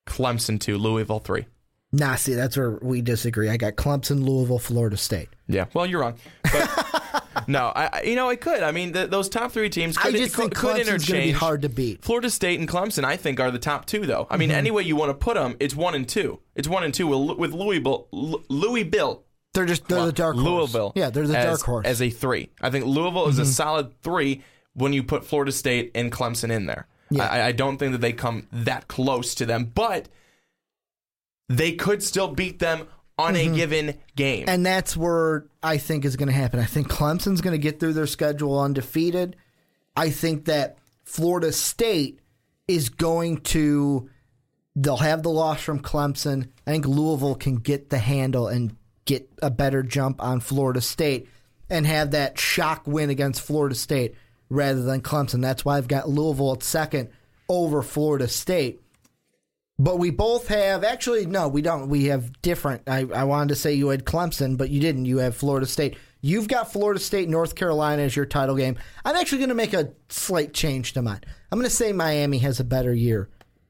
Clemson two, Louisville three. Nah, see, that's where we disagree. I got Clemson, Louisville, Florida State. Yeah, well, you're wrong. But no, I, I- you know it could. I mean, th those top three teams I could, just could, think could Clemson's going to be hard to beat. Florida State and Clemson, I think, are the top two, though. I mean, Mm-hmm. any way you want to put them, it's one and two. It's one and two with, with Louisville, Louisville, They're just they're the dark horse. Louisville. Yeah, they're the as, dark horse. Mm-hmm. as a three. I think Louisville is a solid three when you put Florida State and Clemson in there. Yeah. I, I don't think that they come that close to them, but they could still beat them on a given game. Mm-hmm. and that's where I think is going to happen. I think Clemson's going to get through their schedule undefeated. I think that Florida State is going to they'll have the loss from Clemson. I think Louisville can get the handle and get a better jump on Florida State and have that shock win against Florida State rather than Clemson. That's why I've got Louisville at second over Florida State. But we both have actually no, we don't. We have different. I, I wanted to say you had Clemson, but you didn't. You have Florida State. You've got Florida State, North Carolina as your title game. I'm actually going to make a slight change to mine. I'm going to say Miami has a better year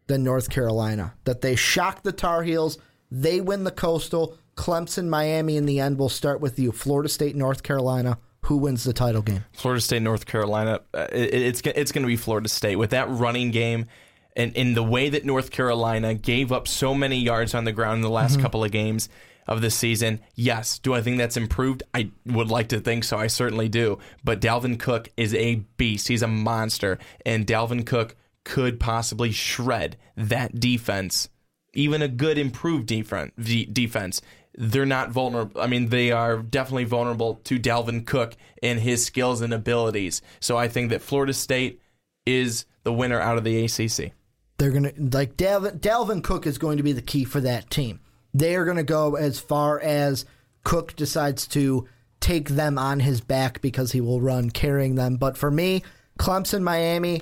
than North Carolina. That they shock the Tar Heels. They win the Coastal. Clemson, Miami in the end. We'll start with you. Florida State, North Carolina. Who wins the title game? Florida State, North Carolina, uh, it, it's it's going to be Florida State with that running game, and in the way that North Carolina gave up so many yards on the ground in the last couple of games of the season. Yes, do I think that's improved? I would like to think so. I certainly do. But Dalvin Cook is a beast. He's a monster, and Dalvin Cook could possibly shred that defense. Even a good improved defense. Defense they're not vulnerable. I mean, they are definitely vulnerable to Dalvin Cook and his skills and abilities. So I think that Florida State is the winner out of the ACC. They're gonna like Dalvin, Dalvin Cook is going to be the key for that team. They are going to go as far as Cook decides to take them on his back because he will run carrying them. But for me, Clemson, Miami,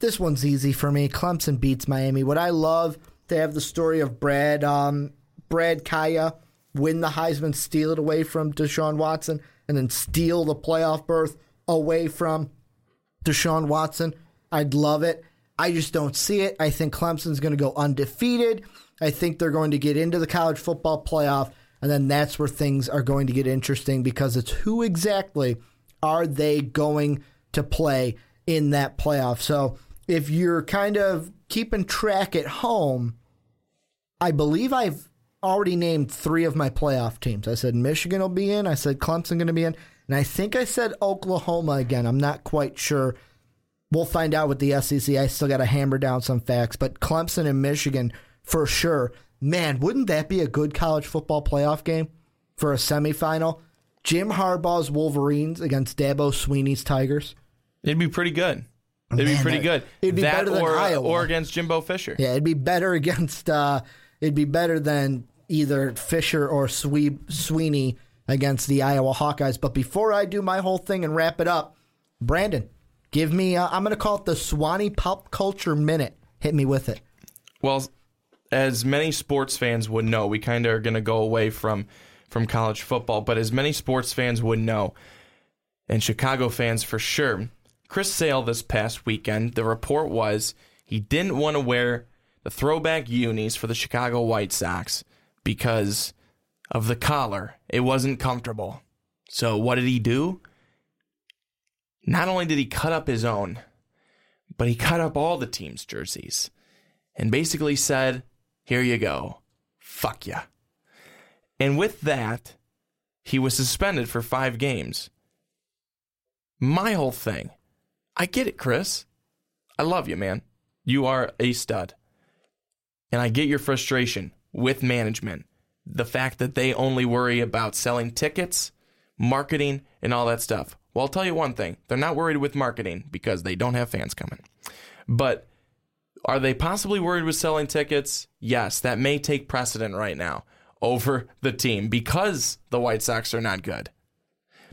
this one's easy for me. Clemson beats Miami. What I love to have the story of Brad, um, Brad Kaaya win the Heisman, steal it away from Deshaun Watson, and then steal the playoff berth away from Deshaun Watson. I'd love it. I just don't see it. I think Clemson's going to go undefeated. I think they're going to get into the college football playoff, and then that's where things are going to get interesting because it's who exactly are they going to play in that playoff. So if you're kind of keeping track at home, I believe I've already named three of my playoff teams. I said Michigan will be in. I said Clemson going to be in, and I think I said Oklahoma again. I'm not quite sure. We'll find out with the SEC. I still got to hammer down some facts, but Clemson and Michigan for sure. Man, wouldn't that be a good college football playoff game for a semifinal? Jim Harbaugh's Wolverines against Dabo Sweeney's Tigers. It'd be pretty good. It'd be pretty good. it'd be that better than or, Iowa. or against Jimbo Fisher. Yeah, it'd be better against. Uh, it'd be better than either Fisher or Swee- Sweeney against the Iowa Hawkeyes. But before I do my whole thing and wrap it up, Brandon, give me. Uh, I'm going to call it the Swanee Pop Culture Minute. Hit me with it. Well, as many sports fans would know, we kind of are going to go away from from college football, but as many sports fans would know, and Chicago fans for sure, Chris Sale this past weekend, the report was he didn't want to wear the throwback unis for the Chicago White Sox because of the collar. It wasn't comfortable. So what did he do? Not only did he cut up his own, but he cut up all the team's jerseys and basically said, Here you go. Fuck ya. And with that, he was suspended for five games. My whole thing, I get it, Chris. I love you, man. You are a stud. And I get your frustration with management. The fact that they only worry about selling tickets, marketing, and all that stuff. Well, I'll tell you one thing they're not worried with marketing because they don't have fans coming. But are they possibly worried with selling tickets? Yes, that may take precedent right now over the team because the White Sox are not good.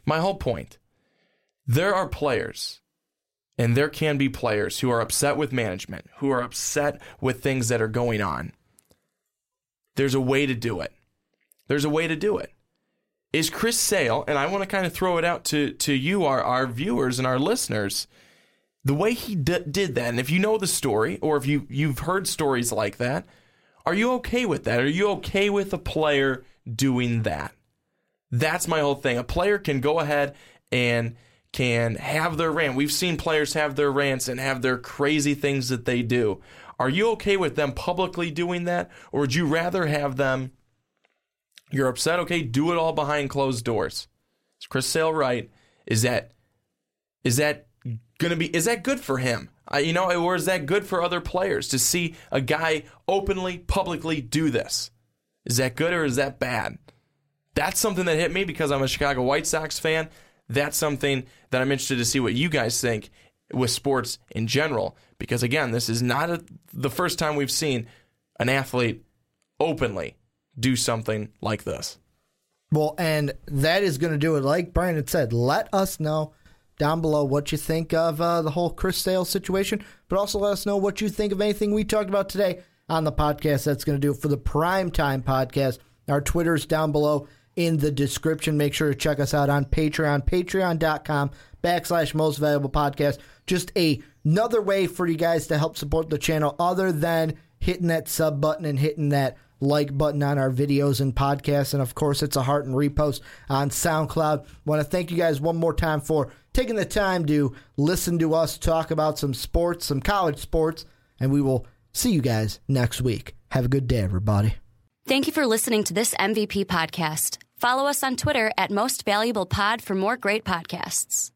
My whole point there are players, and there can be players who are upset with management, who are upset with things that are going on. There's a way to do it. There's a way to do it. Is Chris Sale, and I want to kind of throw it out to, to you, our, our viewers and our listeners the way he d- did that, and if you know the story, or if you you've heard stories like that, are you okay with that? Are you okay with a player doing that? That's my whole thing. A player can go ahead and can have their rant. We've seen players have their rants and have their crazy things that they do. Are you okay with them publicly doing that, or would you rather have them? You're upset, okay? Do it all behind closed doors. Is Chris Sale right? Is that is that gonna be is that good for him I, you know or is that good for other players to see a guy openly publicly do this is that good or is that bad that's something that hit me because i'm a chicago white sox fan that's something that i'm interested to see what you guys think with sports in general because again this is not a, the first time we've seen an athlete openly do something like this Well, and that is going to do it. Like Brandon said, let us know down below what you think of uh, the whole Chris Sale situation, but also let us know what you think of anything we talked about today on the podcast. That's going to do it for the Prime Time podcast. Our Twitter's down below in the description. Make sure to check us out on Patreon, patreon.com backslash most valuable podcast. Just a, another way for you guys to help support the channel other than hitting that sub button and hitting that like button on our videos and podcasts. And of course, it's a heart and repost on SoundCloud. Want to thank you guys one more time for taking the time to listen to us talk about some sports, some college sports, and we will see you guys next week. Have a good day, everybody. Thank you for listening to this MVP podcast. Follow us on Twitter at Most Valuable Pod for more great podcasts.